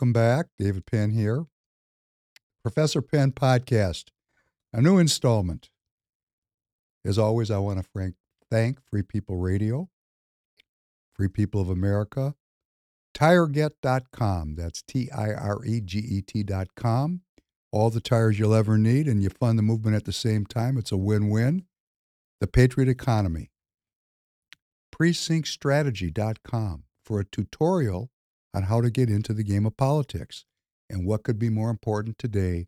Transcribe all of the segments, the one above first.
Welcome back. David Penn here. Professor Penn Podcast, a new installment. As always, I want to thank Free People Radio, Free People of America, TireGet.com. That's T I R E G E T.com. All the tires you'll ever need, and you fund the movement at the same time. It's a win win. The Patriot Economy. PrecinctStrategy.com for a tutorial on how to get into the game of politics and what could be more important today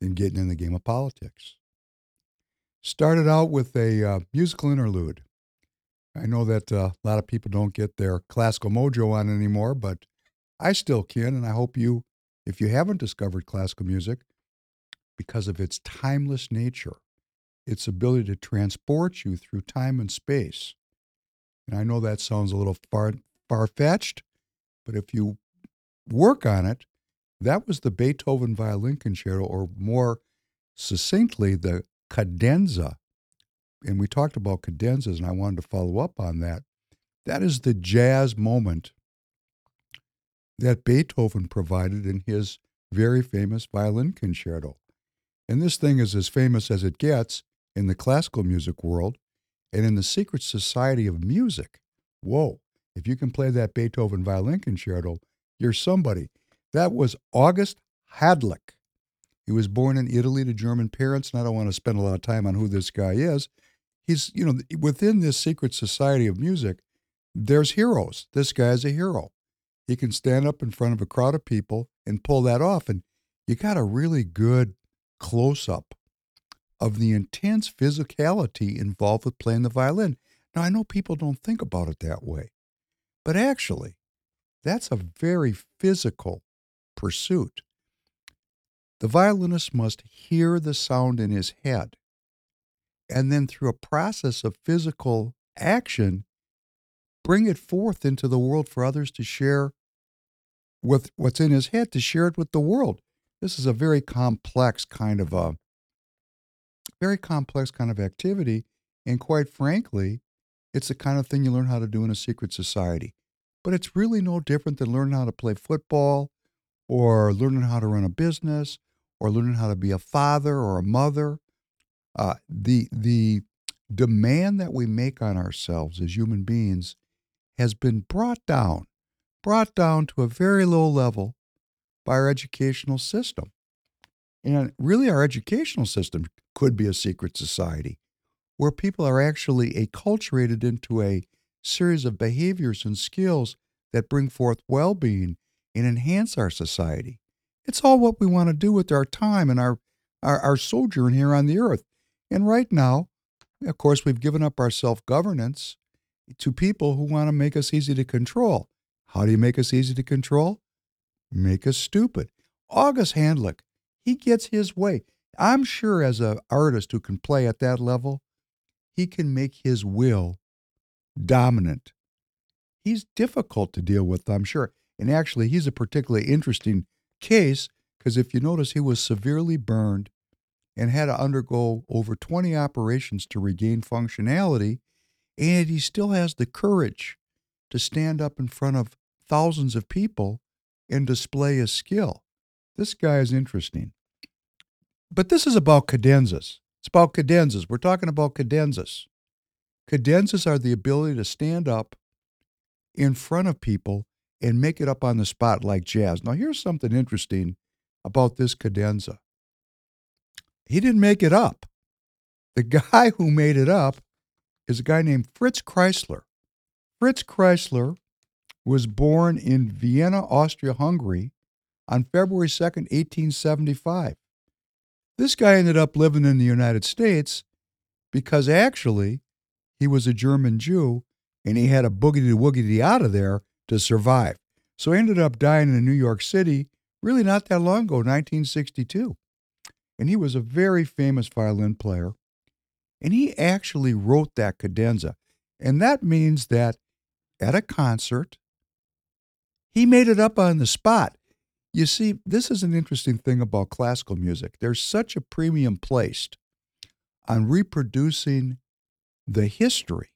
than getting in the game of politics. Started out with a uh, musical interlude. I know that uh, a lot of people don't get their classical mojo on anymore, but I still can, and I hope you, if you haven't discovered classical music, because of its timeless nature, its ability to transport you through time and space. And I know that sounds a little far far fetched, but if you work on it, that was the Beethoven Violin Concerto, or more succinctly, the cadenza. And we talked about cadenzas, and I wanted to follow up on that. That is the jazz moment that Beethoven provided in his very famous violin concerto. And this thing is as famous as it gets in the classical music world and in the secret society of music. Whoa. If you can play that Beethoven violin concerto, you're somebody. That was August Hadelich. He was born in Italy to German parents, and I don't want to spend a lot of time on who this guy is. He's, you know, within this secret society of music, there's heroes. This guy is a hero. He can stand up in front of a crowd of people and pull that off. And you got a really good close up of the intense physicality involved with playing the violin. Now, I know people don't think about it that way. But actually, that's a very physical pursuit. The violinist must hear the sound in his head, and then through a process of physical action, bring it forth into the world for others to share with what's in his head, to share it with the world. This is a very complex kind of a very complex kind of activity. And quite frankly, it's the kind of thing you learn how to do in a secret society. But it's really no different than learning how to play football or learning how to run a business or learning how to be a father or a mother. Uh, the, the demand that we make on ourselves as human beings has been brought down, brought down to a very low level by our educational system. And really, our educational system could be a secret society where people are actually acculturated into a series of behaviors and skills that bring forth well being and enhance our society. It's all what we want to do with our time and our, our, our sojourn here on the earth. And right now, of course, we've given up our self governance to people who want to make us easy to control. How do you make us easy to control? Make us stupid. August Hadelich, he gets his way. I'm sure as an artist who can play at that level, he can make his will dominant. He's difficult to deal with, I'm sure. And actually, he's a particularly interesting case because if you notice, he was severely burned and had to undergo over 20 operations to regain functionality. And he still has the courage to stand up in front of thousands of people and display his skill. This guy is interesting. But this is about cadenzas. It's about cadenzas. We're talking about cadenzas. Cadenzas are the ability to stand up in front of people and make it up on the spot like jazz. Now, here's something interesting about this cadenza. He didn't make it up. The guy who made it up is a guy named Fritz Kreisler. Fritz Kreisler was born in Vienna, Austria Hungary on February 2nd, 1875. This guy ended up living in the United States because actually he was a German Jew and he had a boogity woogity out of there to survive. So he ended up dying in New York City really not that long ago, 1962. And he was a very famous violin player. And he actually wrote that cadenza. And that means that at a concert, he made it up on the spot. You see, this is an interesting thing about classical music. There's such a premium placed on reproducing the history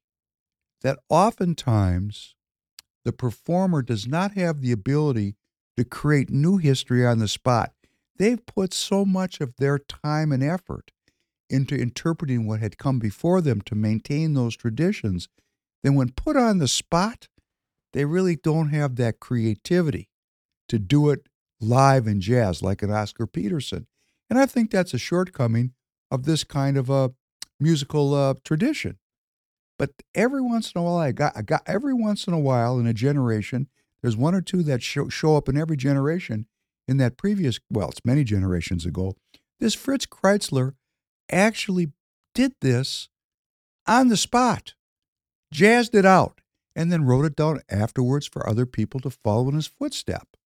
that oftentimes the performer does not have the ability to create new history on the spot. They've put so much of their time and effort into interpreting what had come before them to maintain those traditions. Then, when put on the spot, they really don't have that creativity to do it live in jazz like an Oscar Peterson. And I think that's a shortcoming of this kind of a musical uh, tradition. But every once in a while, I got, I got every once in a while in a generation, there's one or two that show, show up in every generation. In that previous, well, it's many generations ago, this Fritz Kreisler actually did this on the spot, jazzed it out, and then wrote it down afterwards for other people to follow in his footstep.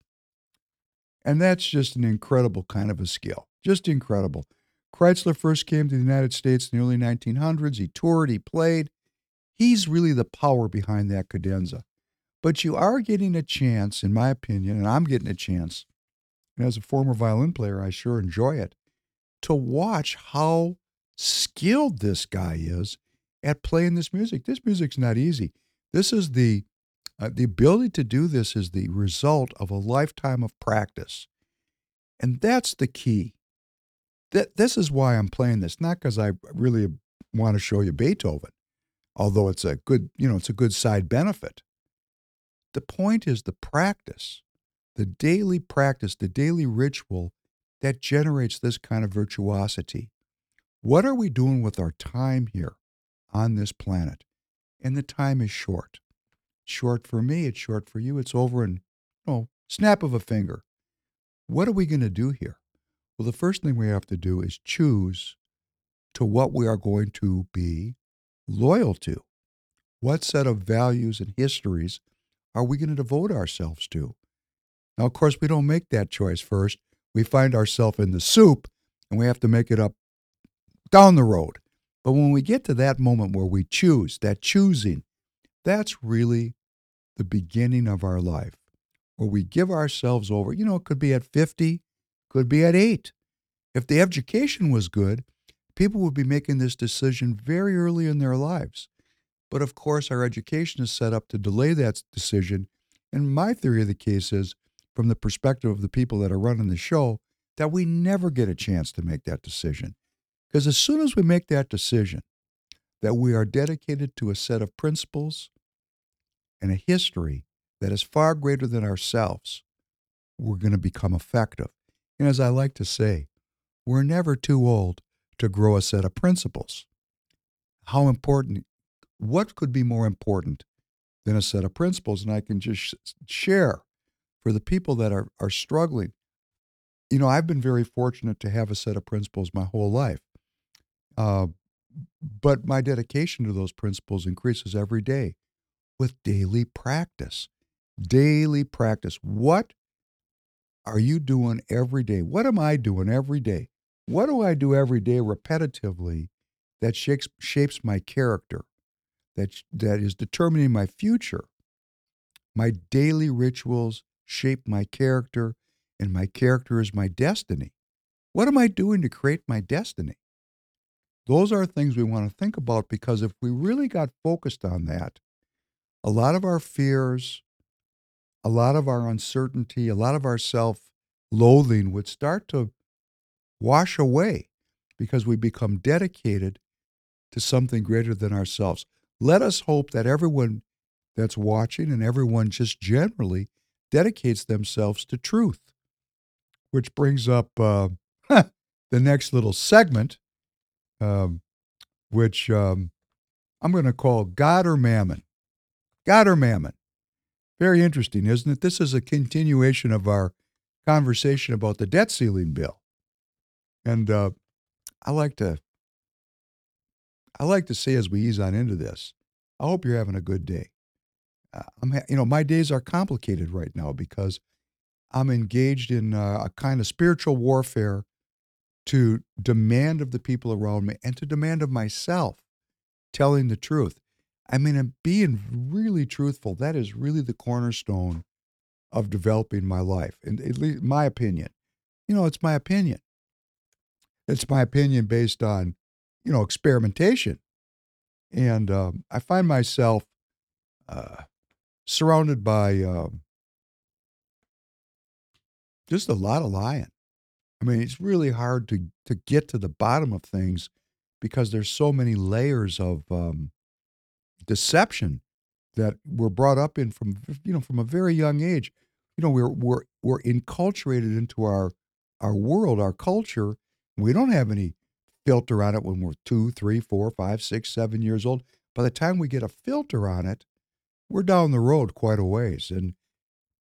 And that's just an incredible kind of a skill. Just incredible. Kreisler first came to the United States in the early 1900s. He toured, he played. He's really the power behind that cadenza. But you are getting a chance, in my opinion, and I'm getting a chance, and as a former violin player, I sure enjoy it, to watch how skilled this guy is at playing this music. This music's not easy. This is the uh, the ability to do this is the result of a lifetime of practice. And that's the key. That this is why I'm playing this, not because I really want to show you Beethoven, although it's a good, you know, it's a good side benefit. The point is the practice, the daily practice, the daily ritual that generates this kind of virtuosity. What are we doing with our time here on this planet? And the time is short short for me, it's short for you, it's over in, you know, snap of a finger. What are we going to do here? Well, the first thing we have to do is choose to what we are going to be loyal to. What set of values and histories are we going to devote ourselves to? Now, of course, we don't make that choice first. We find ourselves in the soup and we have to make it up down the road. But when we get to that moment where we choose, that choosing, that's really the beginning of our life, where we give ourselves over. You know, it could be at 50, could be at 8. If the education was good, people would be making this decision very early in their lives. But of course, our education is set up to delay that decision. And my theory of the case is, from the perspective of the people that are running the show, that we never get a chance to make that decision. Because as soon as we make that decision, that we are dedicated to a set of principles, and a history that is far greater than ourselves, we're going to become effective. And as I like to say, we're never too old to grow a set of principles. How important, what could be more important than a set of principles? And I can just share for the people that are, are struggling. You know, I've been very fortunate to have a set of principles my whole life. Uh, but my dedication to those principles increases every day with daily practice. Daily practice. What are you doing every day? What am I doing every day? What do I do every day repetitively that shapes, shapes my character, that, that is determining my future? My daily rituals shape my character, and my character is my destiny. What am I doing to create my destiny? Those are things we want to think about because if we really got focused on that, a lot of our fears, a lot of our uncertainty, a lot of our self loathing would start to wash away because we become dedicated to something greater than ourselves. Let us hope that everyone that's watching and everyone just generally dedicates themselves to truth. Which brings up uh, the next little segment, um, which um, I'm going to call God or Mammon. God or mammon? Very interesting, isn't it? This is a continuation of our conversation about the debt ceiling bill. And uh, I like to I like to say as we ease on into this, I hope you're having a good day. Uh, I'm, ha- you know, my days are complicated right now because I'm engaged in uh, a kind of spiritual warfare to demand of the people around me and to demand of myself telling the truth. I mean, and being really truthful, that is really the cornerstone of developing my life. And at least my opinion. You know, it's my opinion. It's my opinion based on, you know, experimentation. And um, I find myself uh, surrounded by um, just a lot of lying. I mean, it's really hard to to get to the bottom of things because there's so many layers of um, deception that we're brought up in from you know from a very young age. You know, we're we're we're enculturated into our our world, our culture. We don't have any filter on it when we're two, three, four, five, six, seven years old. By the time we get a filter on it, we're down the road quite a ways. And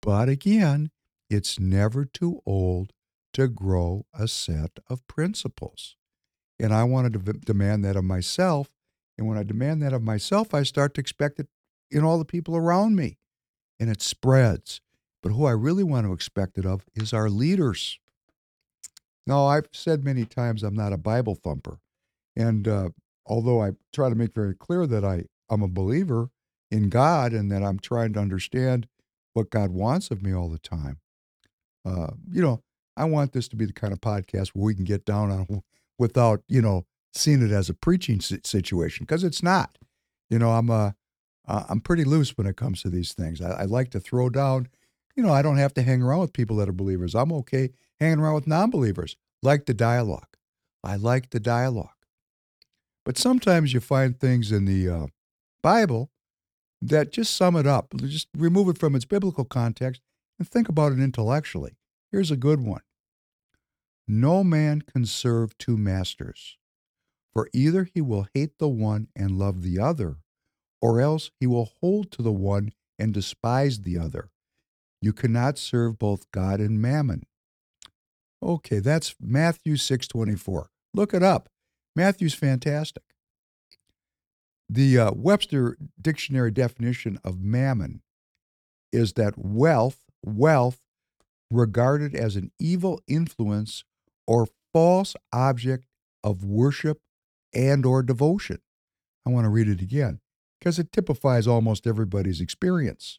but again, it's never too old to grow a set of principles. And I wanted to v- demand that of myself. And when I demand that of myself, I start to expect it in all the people around me. And it spreads. But who I really want to expect it of is our leaders. Now, I've said many times I'm not a Bible thumper. And uh, although I try to make very clear that I, I'm a believer in God and that I'm trying to understand what God wants of me all the time, uh, you know, I want this to be the kind of podcast where we can get down on without, you know, seeing it as a preaching situation because it's not. You know, I'm a, uh, I'm pretty loose when it comes to these things. I, I like to throw down. You know, I don't have to hang around with people that are believers. I'm okay hanging around with non-believers. Like the dialogue. I like the dialogue. But sometimes you find things in the uh, Bible that just sum it up. Just remove it from its biblical context and think about it intellectually. Here's a good one No man can serve two masters, for either he will hate the one and love the other, or else he will hold to the one and despise the other. You cannot serve both God and mammon. Okay, that's Matthew 6:24. Look it up. Matthew's fantastic. The uh, Webster dictionary definition of mammon is that wealth, wealth regarded as an evil influence or false object of worship and or devotion. I want to read it again because it typifies almost everybody's experience.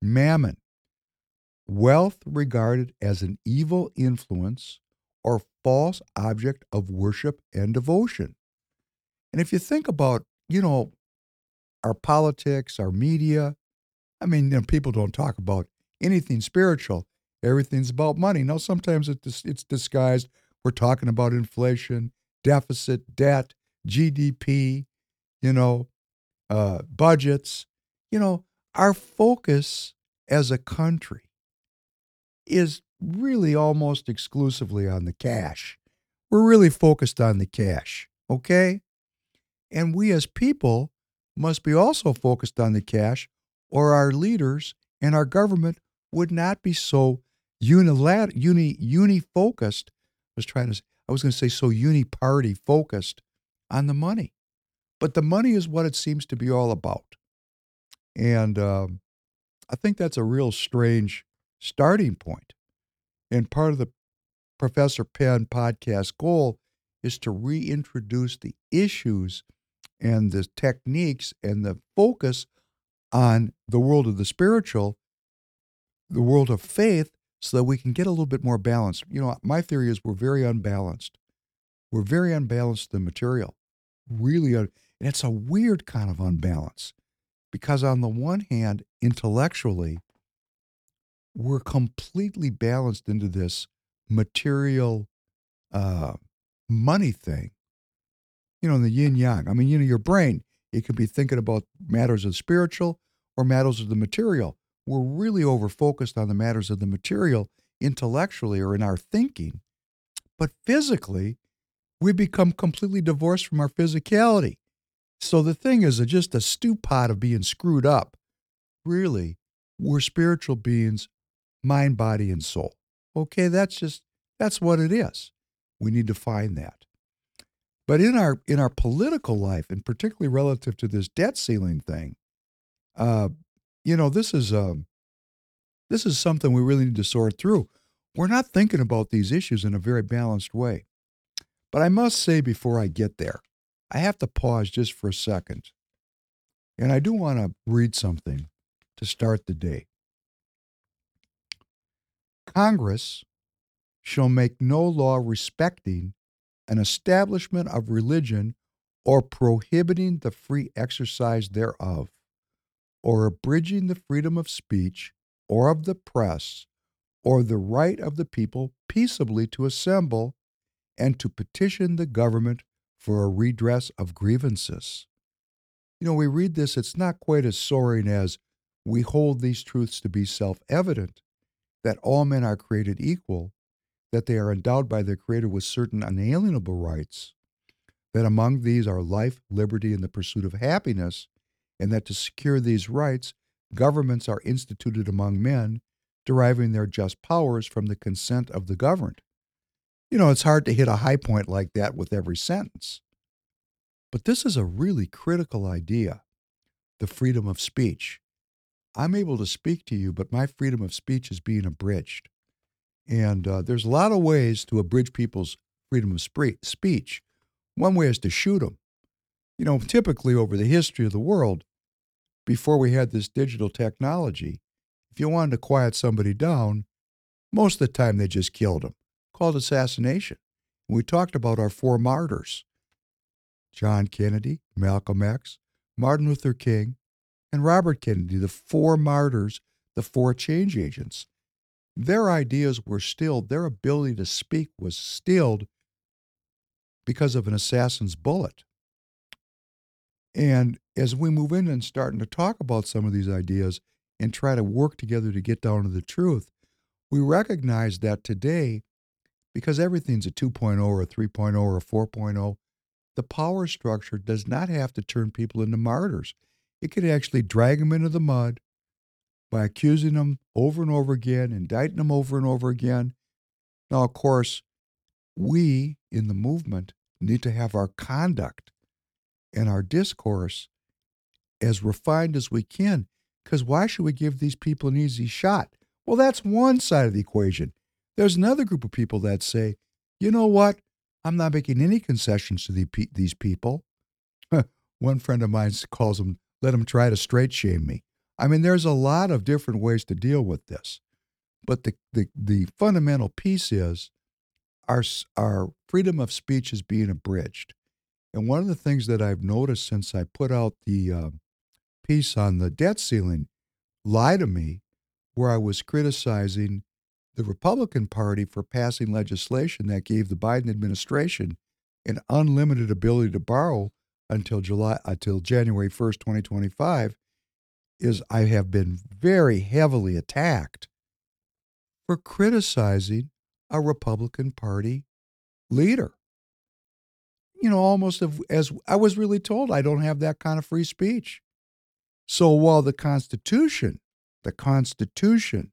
Mammon, wealth regarded as an evil influence or false object of worship and devotion. And if you think about, you know, our politics, our media, I mean, you know, people don't talk about anything spiritual everything's about money. Now, sometimes it's disguised. We're talking about inflation, deficit, debt, GDP, you know, uh, budgets. You know, our focus as a country is really almost exclusively on the cash. We're really focused on the cash, okay? And we as people must be also focused on the cash, or our leaders and our government would not be so unilateral, uni, uni focused. I was trying to, I was going to say so uni party focused on the money, but the money is what it seems to be all about, and um, I think that's a real strange starting point. And part of the Professor Penn podcast goal is to reintroduce the issues and the techniques and the focus on the world of the spiritual, the world of faith, so that we can get a little bit more balance. You know, my theory is we're very unbalanced. We're very unbalanced in material, really. Un- and it's a weird kind of unbalance because, on the one hand, intellectually, we're completely balanced into this material uh, money thing. You know, the yin yang. I mean, you know, your brain, it could be thinking about matters of the spiritual or matters of the material we're really over focused on the matters of the material intellectually or in our thinking. But physically, we become completely divorced from our physicality. So the thing is just a stew pot of being screwed up. Really, we're spiritual beings, mind, body, and soul. Okay, that's just that's what it is. We need to find that. But in our in our political life, and particularly relative to this debt ceiling thing, uh, you know, this is um, this is something we really need to sort through. We're not thinking about these issues in a very balanced way. But I must say before I get there, I have to pause just for a second. And I do want to read something to start the day. Congress shall make no law respecting an establishment of religion or prohibiting the free exercise thereof or abridging the freedom of speech or of the press or the right of the people peaceably to assemble and to petition the government for a redress of grievances. You know, we read this, it's not quite as soaring as we hold these truths to be self evident that all men are created equal, that they are endowed by their Creator with certain unalienable rights, that among these are life, liberty, and the pursuit of happiness, and that to secure these rights, governments are instituted among men, deriving their just powers from the consent of the governed. You know, it's hard to hit a high point like that with every sentence. But this is a really critical idea the freedom of speech. I'm able to speak to you, but my freedom of speech is being abridged. And uh, there's a lot of ways to abridge people's freedom of speech. One way is to shoot them. You know, typically over the history of the world, before we had this digital technology, if you wanted to quiet somebody down, most of the time they just killed them, called assassination. We talked about our four martyrs John Kennedy, Malcolm X, Martin Luther King, and Robert Kennedy, the four martyrs, the four change agents. Their ideas were stilled, their ability to speak was stilled because of an assassin's bullet. And as we move in and starting to talk about some of these ideas and try to work together to get down to the truth, we recognize that today, because everything's a 2.0 or a 3.0 or a 4.0, the power structure does not have to turn people into martyrs. It could actually drag them into the mud by accusing them over and over again, indicting them over and over again. Now, of course, we in the movement need to have our conduct and our discourse as refined as we can. Because why should we give these people an easy shot? Well, that's one side of the equation. There's another group of people that say, you know what? I'm not making any concessions to the, these people. one friend of mine calls them, let them try to straight shame me. I mean, there's a lot of different ways to deal with this. But the, the, the fundamental piece is our, our freedom of speech is being abridged. And one of the things that I've noticed since I put out the uh, piece on the debt ceiling, Lie to Me, where I was criticizing the Republican Party for passing legislation that gave the Biden administration an unlimited ability to borrow until July until January 1st, 2025 is I have been very heavily attacked for criticizing a Republican Party leader you know, almost as I was really told, I don't have that kind of free speech. So while the Constitution, the Constitution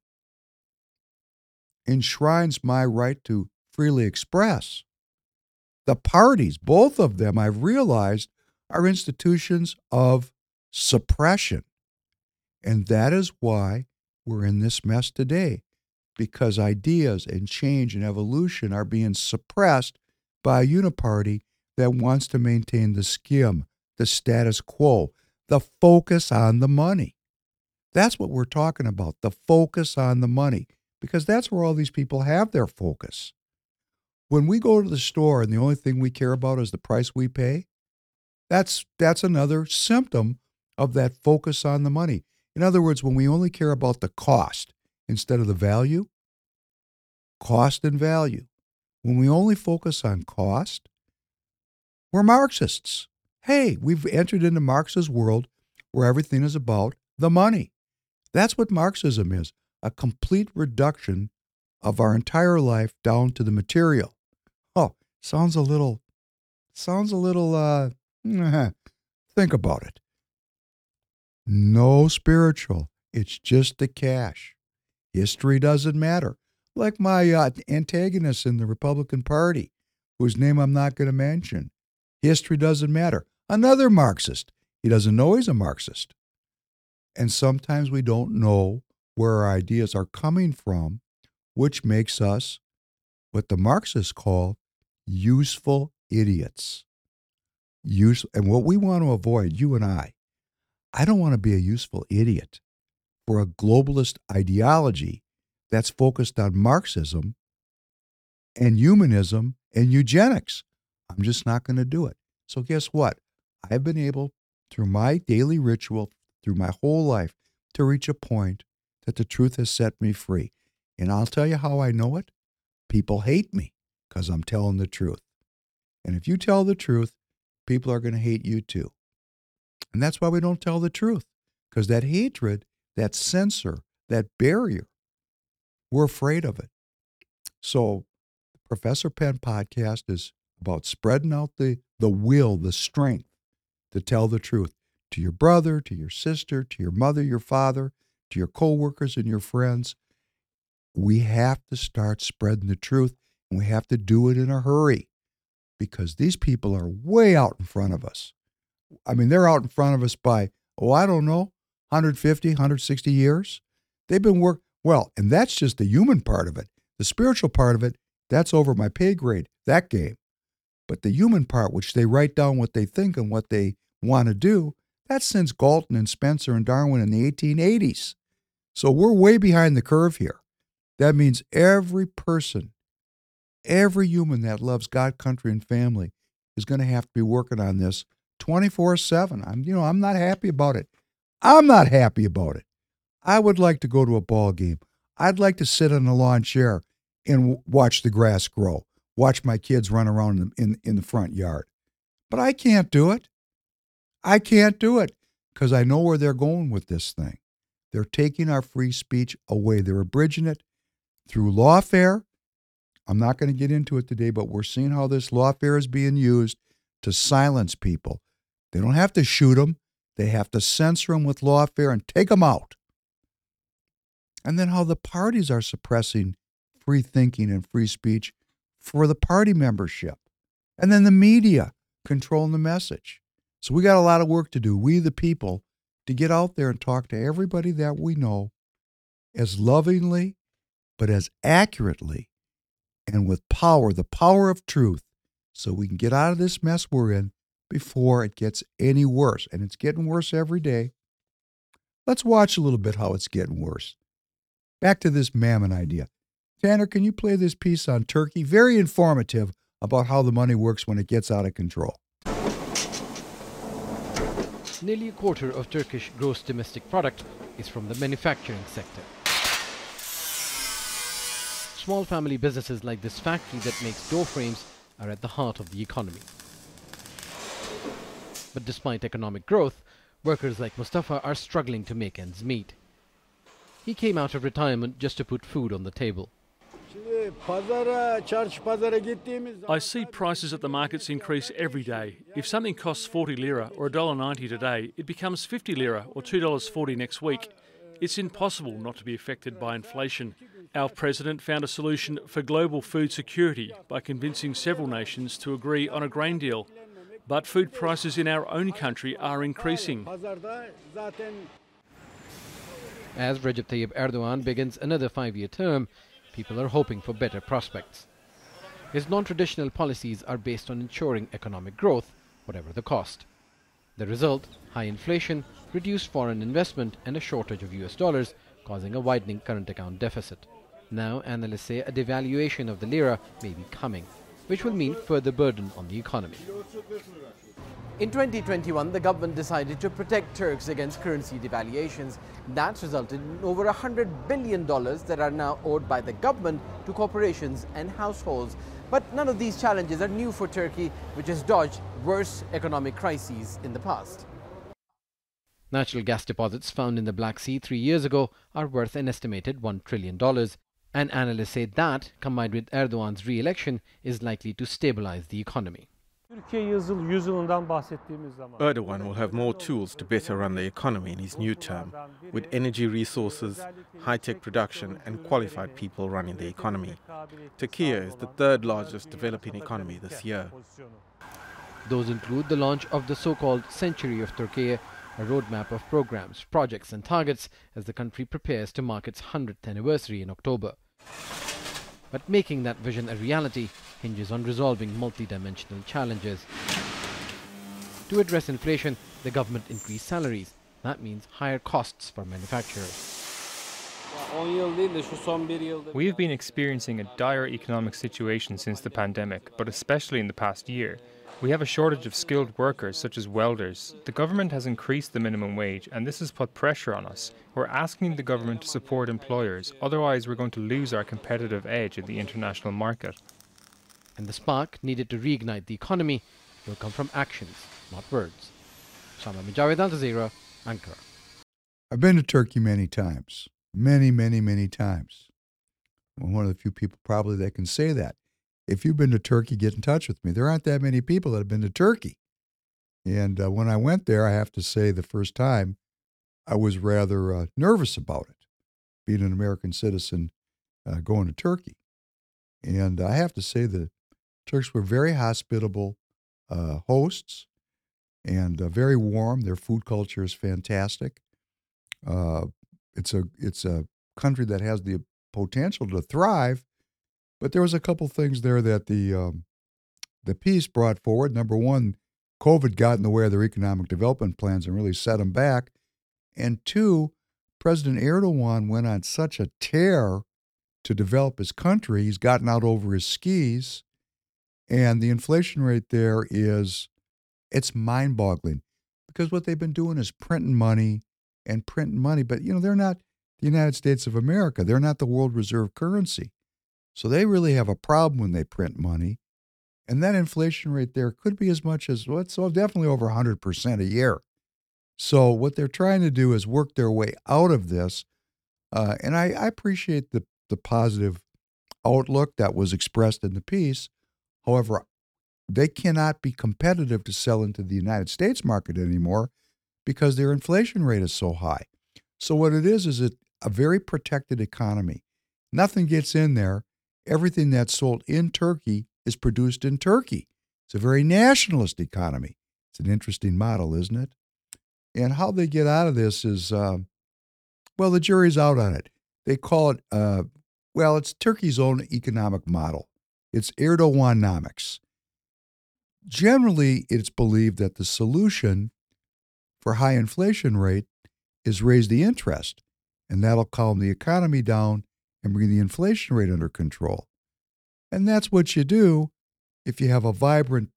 enshrines my right to freely express, the parties, both of them, I've realized, are institutions of suppression. And that is why we're in this mess today, because ideas and change and evolution are being suppressed by a uniparty that wants to maintain the skim, the status quo, the focus on the money. That's what we're talking about the focus on the money, because that's where all these people have their focus. When we go to the store and the only thing we care about is the price we pay, that's, that's another symptom of that focus on the money. In other words, when we only care about the cost instead of the value, cost and value. When we only focus on cost, we're Marxists. Hey, we've entered into Marx's world where everything is about the money. That's what Marxism is a complete reduction of our entire life down to the material. Oh, sounds a little, sounds a little, uh, think about it. No spiritual, it's just the cash. History doesn't matter. Like my uh, antagonist in the Republican Party, whose name I'm not going to mention. History doesn't matter. Another Marxist. He doesn't know he's a Marxist. And sometimes we don't know where our ideas are coming from, which makes us what the Marxists call useful idiots. Use, and what we want to avoid, you and I, I don't want to be a useful idiot for a globalist ideology that's focused on Marxism and humanism and eugenics. I'm just not going to do it. So, guess what? I've been able, through my daily ritual, through my whole life, to reach a point that the truth has set me free. And I'll tell you how I know it. People hate me because I'm telling the truth. And if you tell the truth, people are going to hate you too. And that's why we don't tell the truth because that hatred, that censor, that barrier, we're afraid of it. So, Professor Penn podcast is about spreading out the, the will, the strength to tell the truth to your brother, to your sister, to your mother, your father, to your coworkers and your friends. We have to start spreading the truth and we have to do it in a hurry because these people are way out in front of us. I mean, they're out in front of us by, oh, I don't know, 150, 160 years. They've been work well, and that's just the human part of it. The spiritual part of it, that's over my pay grade, that game. But the human part, which they write down what they think and what they want to do, that's since Galton and Spencer and Darwin in the 1880s. So we're way behind the curve here. That means every person, every human that loves God, country, and family is going to have to be working on this 24 7. I'm, you know, I'm not happy about it. I'm not happy about it. I would like to go to a ball game. I'd like to sit on a lawn chair and watch the grass grow, watch my kids run around in, in, in the front yard. But I can't do it. I can't do it because I know where they're going with this thing. They're taking our free speech away. They're abridging it through lawfare. I'm not going to get into it today, but we're seeing how this lawfare is being used to silence people. They don't have to shoot them, they have to censor them with lawfare and take them out. And then how the parties are suppressing free thinking and free speech for the party membership. And then the media controlling the message. So we got a lot of work to do, we the people, to get out there and talk to everybody that we know as lovingly, but as accurately and with power, the power of truth, so we can get out of this mess we're in before it gets any worse. And it's getting worse every day. Let's watch a little bit how it's getting worse. Back to this mammon idea. Tanner, can you play this piece on Turkey? Very informative about how the money works when it gets out of control. Nearly a quarter of Turkish gross domestic product is from the manufacturing sector. Small family businesses like this factory that makes door frames are at the heart of the economy. But despite economic growth, workers like Mustafa are struggling to make ends meet. He came out of retirement just to put food on the table. I see prices at the markets increase every day. If something costs 40 lira or $1.90 today, it becomes 50 lira or $2.40 next week. It's impossible not to be affected by inflation. Our president found a solution for global food security by convincing several nations to agree on a grain deal. But food prices in our own country are increasing. As Recep Tayyip Erdogan begins another five year term, people are hoping for better prospects. His non-traditional policies are based on ensuring economic growth, whatever the cost. The result, high inflation, reduced foreign investment and a shortage of US dollars, causing a widening current account deficit. Now analysts say a devaluation of the lira may be coming, which will mean further burden on the economy. In 2021, the government decided to protect Turks against currency devaluations. That resulted in over $100 billion that are now owed by the government to corporations and households. But none of these challenges are new for Turkey, which has dodged worse economic crises in the past. Natural gas deposits found in the Black Sea three years ago are worth an estimated $1 trillion. And analysts say that, combined with Erdogan's re election, is likely to stabilize the economy. Erdogan will have more tools to better run the economy in his new term, with energy resources, high-tech production and qualified people running the economy. Turkey is the third largest developing economy this year. Those include the launch of the so-called Century of Turkey, a roadmap of programs, projects and targets as the country prepares to mark its 100th anniversary in October. But making that vision a reality hinges on resolving multidimensional challenges. To address inflation, the government increased salaries. That means higher costs for manufacturers. We have been experiencing a dire economic situation since the pandemic, but especially in the past year. We have a shortage of skilled workers, such as welders. The government has increased the minimum wage, and this has put pressure on us. We're asking the government to support employers, otherwise, we're going to lose our competitive edge in the international market. And the spark needed to reignite the economy will come from actions, not words. Shama Mujawid Al Jazeera, Ankara. I've been to Turkey many times, many, many, many times. I'm one of the few people probably that can say that if you've been to Turkey, get in touch with me. There aren't that many people that have been to Turkey. And uh, when I went there, I have to say the first time, I was rather uh, nervous about it, being an American citizen uh, going to Turkey. And I have to say the Turks were very hospitable uh, hosts and uh, very warm. Their food culture is fantastic. Uh, it's a it's a country that has the potential to thrive but there was a couple things there that the um, the piece brought forward. Number one, COVID got in the way of their economic development plans and really set them back. And two, President Erdogan went on such a tear to develop his country. He's gotten out over his skis, and the inflation rate there is it's mind-boggling because what they've been doing is printing money and printing money. But you know they're not the United States of America. They're not the world reserve currency. So they really have a problem when they print money. And that inflation rate there could be as much as, well, it's definitely over 100% a year. So what they're trying to do is work their way out of this. Uh, and I, I appreciate the, the positive outlook that was expressed in the piece. However, they cannot be competitive to sell into the United States market anymore because their inflation rate is so high. So what it is is a, a very protected economy. Nothing gets in there everything that's sold in Turkey is produced in Turkey. It's a very nationalist economy. It's an interesting model, isn't it? And how they get out of this is, uh, well, the jury's out on it. They call it, uh, well, it's Turkey's own economic model. It's Erdoganomics. Generally, it's believed that the solution for high inflation rate is raise the interest, and that'll calm the economy down and bring the inflation rate under control. And that's what you do if you have a vibrant,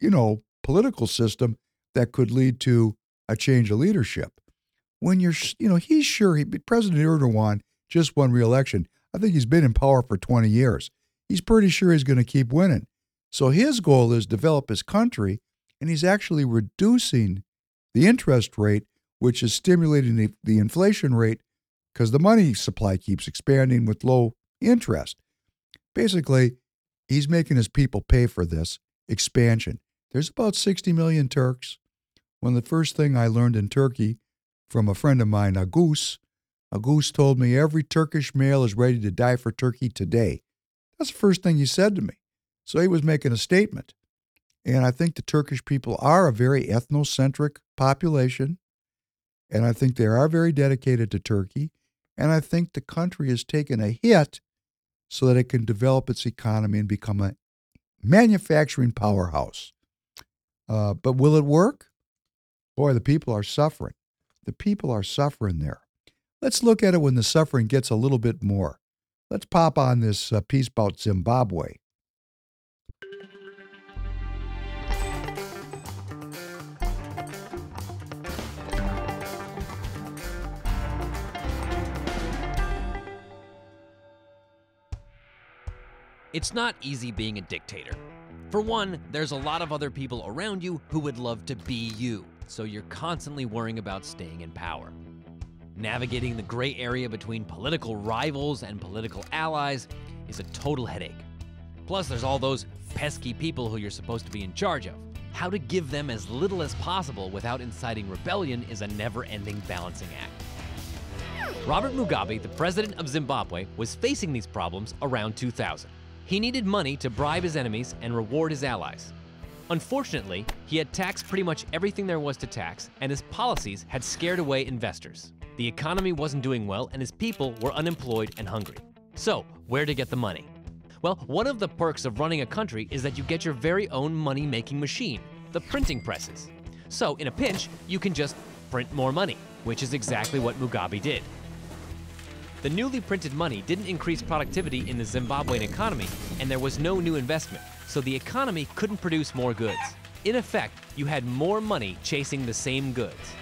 you know, political system that could lead to a change of leadership. When you're, you know, he's sure he, President Erdogan just won re-election. I think he's been in power for 20 years. He's pretty sure he's going to keep winning. So his goal is develop his country, and he's actually reducing the interest rate, which is stimulating the, the inflation rate because the money supply keeps expanding with low interest. Basically, he's making his people pay for this expansion. There's about 60 million Turks. One of the first thing I learned in Turkey from a friend of mine, Agus, Agus told me every Turkish male is ready to die for Turkey today. That's the first thing he said to me. So he was making a statement. And I think the Turkish people are a very ethnocentric population. And I think they are very dedicated to Turkey. And I think the country has taken a hit so that it can develop its economy and become a manufacturing powerhouse. Uh, but will it work? Boy, the people are suffering. The people are suffering there. Let's look at it when the suffering gets a little bit more. Let's pop on this uh, piece about Zimbabwe. It's not easy being a dictator. For one, there's a lot of other people around you who would love to be you, so you're constantly worrying about staying in power. Navigating the gray area between political rivals and political allies is a total headache. Plus, there's all those pesky people who you're supposed to be in charge of. How to give them as little as possible without inciting rebellion is a never ending balancing act. Robert Mugabe, the president of Zimbabwe, was facing these problems around 2000. He needed money to bribe his enemies and reward his allies. Unfortunately, he had taxed pretty much everything there was to tax, and his policies had scared away investors. The economy wasn't doing well, and his people were unemployed and hungry. So, where to get the money? Well, one of the perks of running a country is that you get your very own money making machine, the printing presses. So, in a pinch, you can just print more money, which is exactly what Mugabe did. The newly printed money didn't increase productivity in the Zimbabwean economy, and there was no new investment, so the economy couldn't produce more goods. In effect, you had more money chasing the same goods.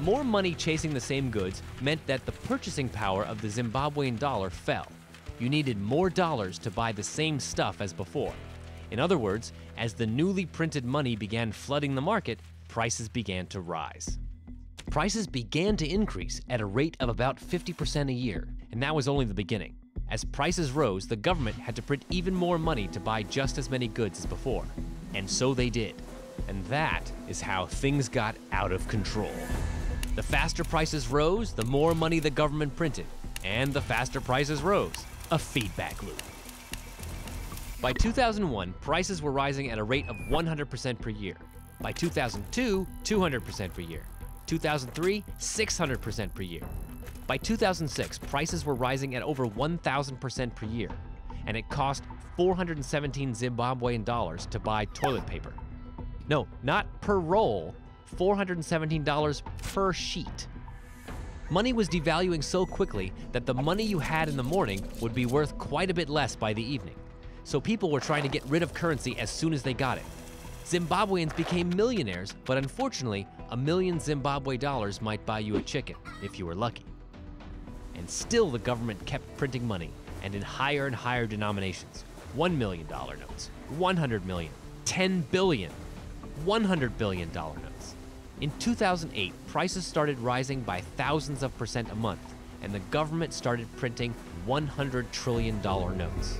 More money chasing the same goods meant that the purchasing power of the Zimbabwean dollar fell. You needed more dollars to buy the same stuff as before. In other words, as the newly printed money began flooding the market, prices began to rise. Prices began to increase at a rate of about 50% a year, and that was only the beginning. As prices rose, the government had to print even more money to buy just as many goods as before. And so they did. And that is how things got out of control. The faster prices rose, the more money the government printed. And the faster prices rose. A feedback loop. By 2001, prices were rising at a rate of 100% per year. By 2002, 200% per year. 2003, 600% per year. By 2006, prices were rising at over 1,000% per year, and it cost 417 Zimbabwean dollars to buy toilet paper. No, not per roll, $417 per sheet. Money was devaluing so quickly that the money you had in the morning would be worth quite a bit less by the evening. So people were trying to get rid of currency as soon as they got it. Zimbabweans became millionaires, but unfortunately, a million Zimbabwe dollars might buy you a chicken if you were lucky. And still, the government kept printing money, and in higher and higher denominations $1 million notes, 100 million, 10 billion, 100 billion dollar notes. In 2008, prices started rising by thousands of percent a month, and the government started printing 100 trillion dollar notes.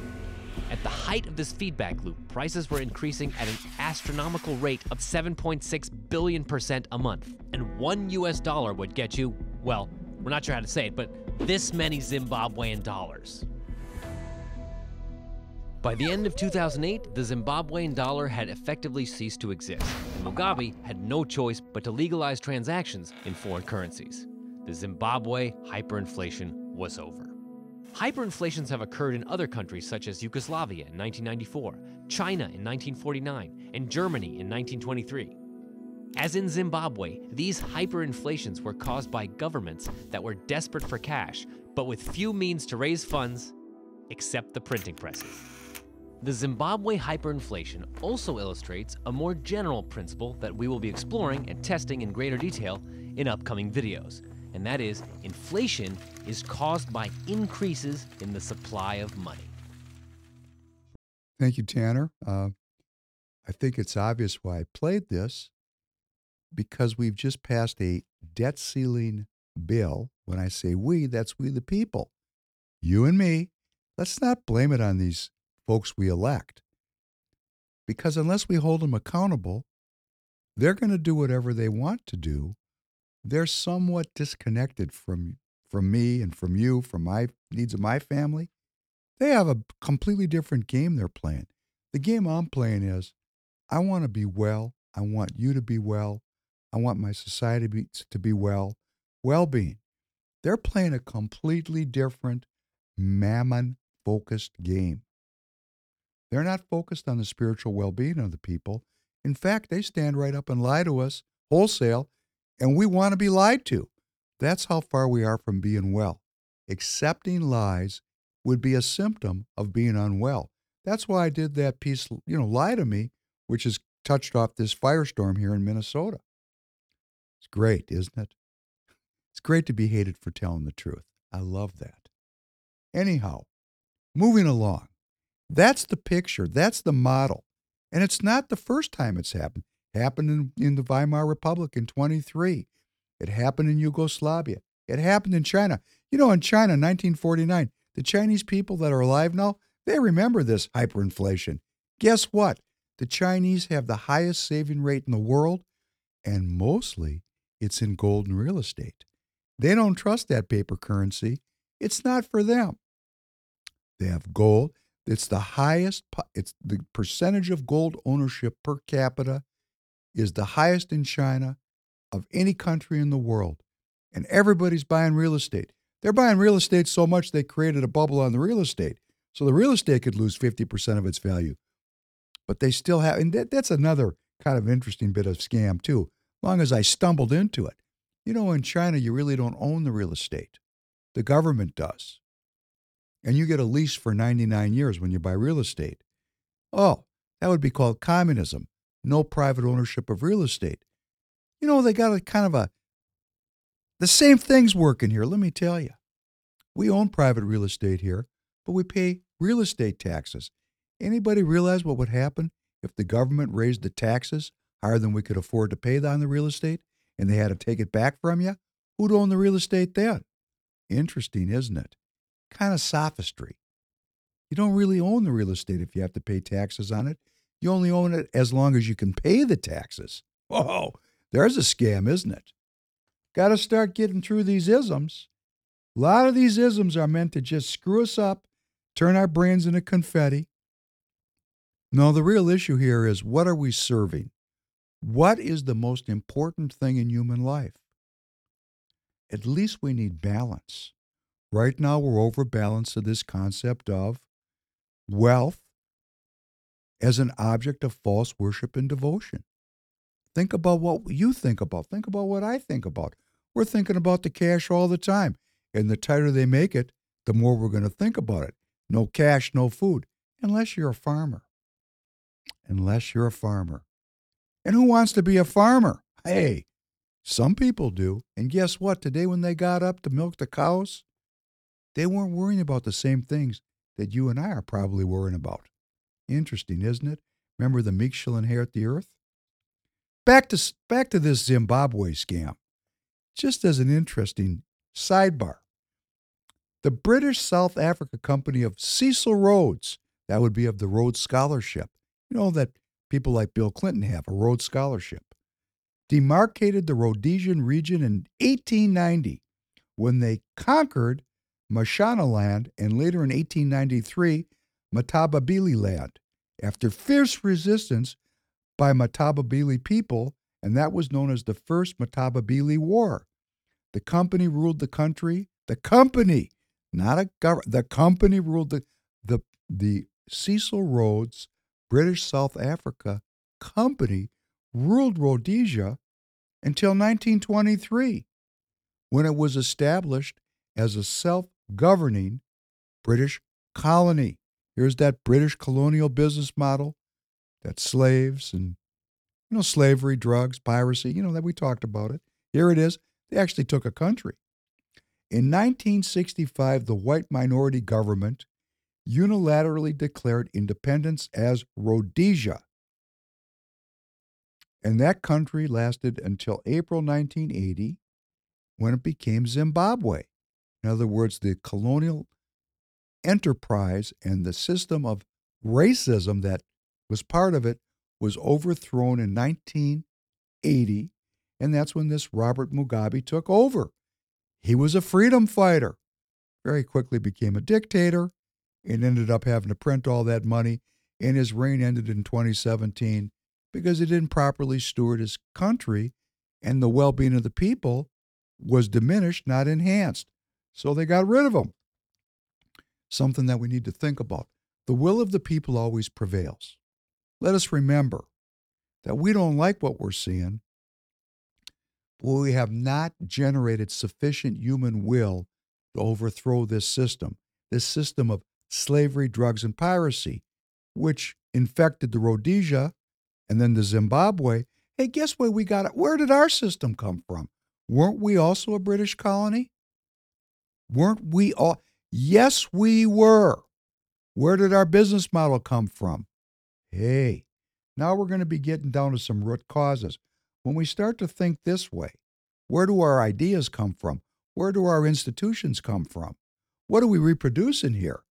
At the height of this feedback loop, prices were increasing at an astronomical rate of 7.6 billion percent a month, and one US dollar would get you, well, we're not sure how to say it, but this many Zimbabwean dollars. By the end of 2008, the Zimbabwean dollar had effectively ceased to exist, and Mugabe had no choice but to legalize transactions in foreign currencies. The Zimbabwe hyperinflation was over. Hyperinflations have occurred in other countries such as Yugoslavia in 1994, China in 1949, and Germany in 1923. As in Zimbabwe, these hyperinflations were caused by governments that were desperate for cash, but with few means to raise funds except the printing presses. The Zimbabwe hyperinflation also illustrates a more general principle that we will be exploring and testing in greater detail in upcoming videos, and that is inflation is caused by increases in the supply of money. Thank you, Tanner. Uh, I think it's obvious why I played this because we've just passed a debt ceiling bill. When I say we, that's we the people, you and me. Let's not blame it on these folks we elect. Because unless we hold them accountable, they're going to do whatever they want to do. They're somewhat disconnected from from me and from you, from my needs of my family. They have a completely different game they're playing. The game I'm playing is I want to be well. I want you to be well. I want my society be, to be well. Well being. They're playing a completely different mammon focused game. They're not focused on the spiritual well being of the people. In fact, they stand right up and lie to us wholesale, and we want to be lied to. That's how far we are from being well. Accepting lies would be a symptom of being unwell. That's why I did that piece, you know, Lie to Me, which has touched off this firestorm here in Minnesota. It's great, isn't it? It's great to be hated for telling the truth. I love that. Anyhow, moving along. That's the picture. That's the model. And it's not the first time it's happened. It happened in, in the Weimar Republic in 23. It happened in Yugoslavia. It happened in China. You know, in China, 1949, the Chinese people that are alive now, they remember this hyperinflation. Guess what? The Chinese have the highest saving rate in the world, and mostly it's in gold and real estate. They don't trust that paper currency. It's not for them. They have gold. It's the highest, it's the percentage of gold ownership per capita is the highest in China of any country in the world. And everybody's buying real estate. They're buying real estate so much they created a bubble on the real estate. So the real estate could lose 50% of its value. But they still have, and that, that's another kind of interesting bit of scam too, long as I stumbled into it. You know, in China, you really don't own the real estate. The government does. And you get a lease for 99 years when you buy real estate. Oh, that would be called communism. No private ownership of real estate. You know, they got a kind of a, the same thing's working here, let me tell you. We own private real estate here, but we pay real estate taxes. Anybody realize what would happen if the government raised the taxes higher than we could afford to pay on the real estate and they had to take it back from you? Who'd own the real estate then? Interesting, isn't it? Kind of sophistry. You don't really own the real estate if you have to pay taxes on it. You only own it as long as you can pay the taxes. Oh, there's a scam, isn't it? Got to start getting through these isms. A lot of these isms are meant to just screw us up, turn our brains into confetti. No, the real issue here is what are we serving? What is the most important thing in human life? At least we need balance. Right now, we're overbalanced to this concept of wealth as an object of false worship and devotion. Think about what you think about. Think about what I think about. We're thinking about the cash all the time. And the tighter they make it, the more we're going to think about it. No cash, no food, unless you're a farmer. Unless you're a farmer. And who wants to be a farmer? Hey, some people do. And guess what? Today, when they got up to milk the cows, they weren't worrying about the same things that you and I are probably worrying about. Interesting, isn't it? Remember the meek shall inherit the earth? Back to, back to this Zimbabwe scam. Just as an interesting sidebar. The British South Africa company of Cecil Rhodes, that would be of the Rhodes Scholarship. You know that people like Bill Clinton have a Rhodes Scholarship. Demarcated the Rhodesian region in 1890 when they conquered Mashonaland and later in 1893 Matabele land after fierce resistance by Matabele people, and that was known as the First Matabele War. The company ruled the country. The company, not a government. The company ruled the the the Cecil Rhodes British South Africa company ruled Rhodesia until 1923, when it was established as a self-governing British colony. Here's that British colonial business model that slaves and you know slavery, drugs, piracy, you know that we talked about it. Here it is. They actually took a country. In 1965, the white minority government unilaterally declared independence as Rhodesia. And that country lasted until April 1980 when it became Zimbabwe. In other words, the colonial enterprise and the system of racism that was part of it was overthrown in 1980. And that's when this Robert Mugabe took over. He was a freedom fighter, very quickly became a dictator, and ended up having to print all that money. And his reign ended in 2017 because he didn't properly steward his country, and the well being of the people was diminished, not enhanced. So they got rid of him something that we need to think about. The will of the people always prevails. Let us remember that we don't like what we're seeing, but we have not generated sufficient human will to overthrow this system, this system of slavery, drugs, and piracy, which infected the Rhodesia and then the Zimbabwe. Hey, guess where we got it? Where did our system come from? Weren't we also a British colony? Weren't we all? Yes, we were. Where did our business model come from? Hey, now we're going to be getting down to some root causes. When we start to think this way, where do our ideas come from? Where do our institutions come from? What are we reproducing here?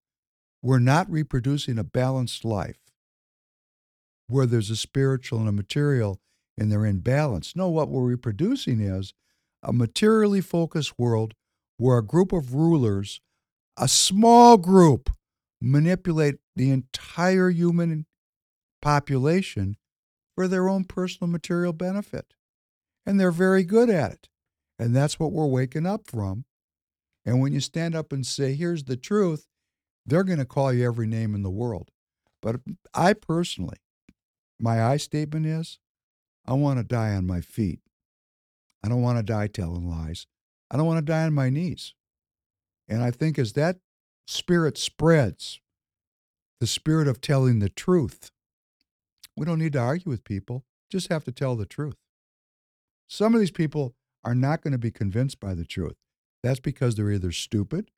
We're not reproducing a balanced life where there's a spiritual and a material and they're in balance. No, what we're reproducing is a materially focused world where a group of rulers a small group manipulate the entire human population for their own personal material benefit. And they're very good at it. And that's what we're waking up from. And when you stand up and say, here's the truth, they're going to call you every name in the world. But I personally, my I statement is I want to die on my feet. I don't want to die telling lies. I don't want to die on my knees. And I think as that spirit spreads, the spirit of telling the truth, we don't need to argue with people, just have to tell the truth. Some of these people are not going to be convinced by the truth. That's because they're either stupid,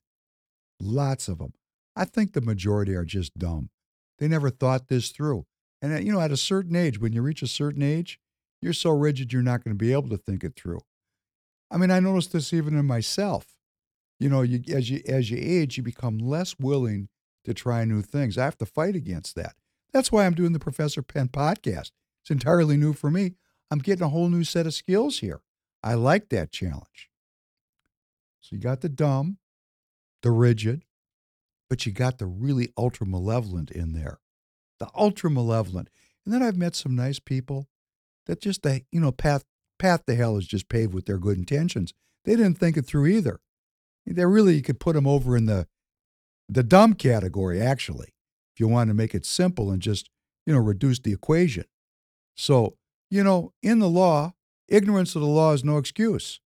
lots of them. I think the majority are just dumb. They never thought this through. And, uh, you know, at a certain age, when you reach a certain age, you're so rigid you're not going to be able to think it through. I mean, I noticed this even in myself. You know, you, as you as you age, you become less willing to try new things. I have to fight against that. That's why I'm doing the Professor Penn podcast. It's entirely new for me. I'm getting a whole new set of skills here. I like that challenge. So you got the dumb, the rigid, but you got the really ultra malevolent in there. The ultra malevolent. And then I've met some nice people that just the you know path path to hell is just paved with their good intentions. They didn't think it through either. They really could put them over in the the dumb category actually, if you want to make it simple and just you know reduce the equation. So you know in the law, ignorance of the law is no excuse.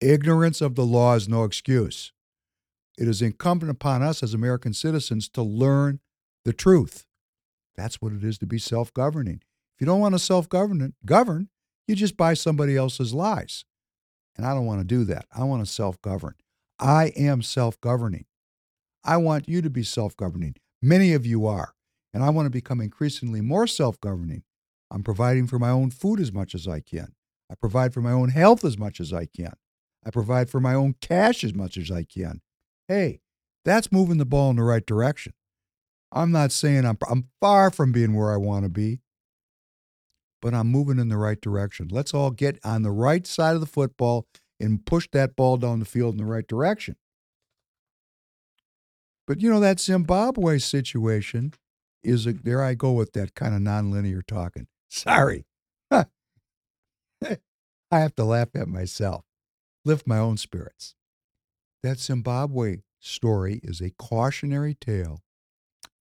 Ignorance of the law is no excuse. It is incumbent upon us as American citizens to learn the truth. That's what it is to be self governing. If you don't want to self govern, govern, you just buy somebody else's lies. And I don't want to do that. I want to self govern. I am self governing. I want you to be self governing. Many of you are. And I want to become increasingly more self governing. I'm providing for my own food as much as I can. I provide for my own health as much as I can. I provide for my own cash as much as I can. Hey, that's moving the ball in the right direction. I'm not saying I'm, I'm far from being where I want to be, but I'm moving in the right direction. Let's all get on the right side of the football and push that ball down the field in the right direction. But you know, that Zimbabwe situation is a, there I go with that kind of nonlinear talking. Sorry. I have to laugh at myself, lift my own spirits. That Zimbabwe story is a cautionary tale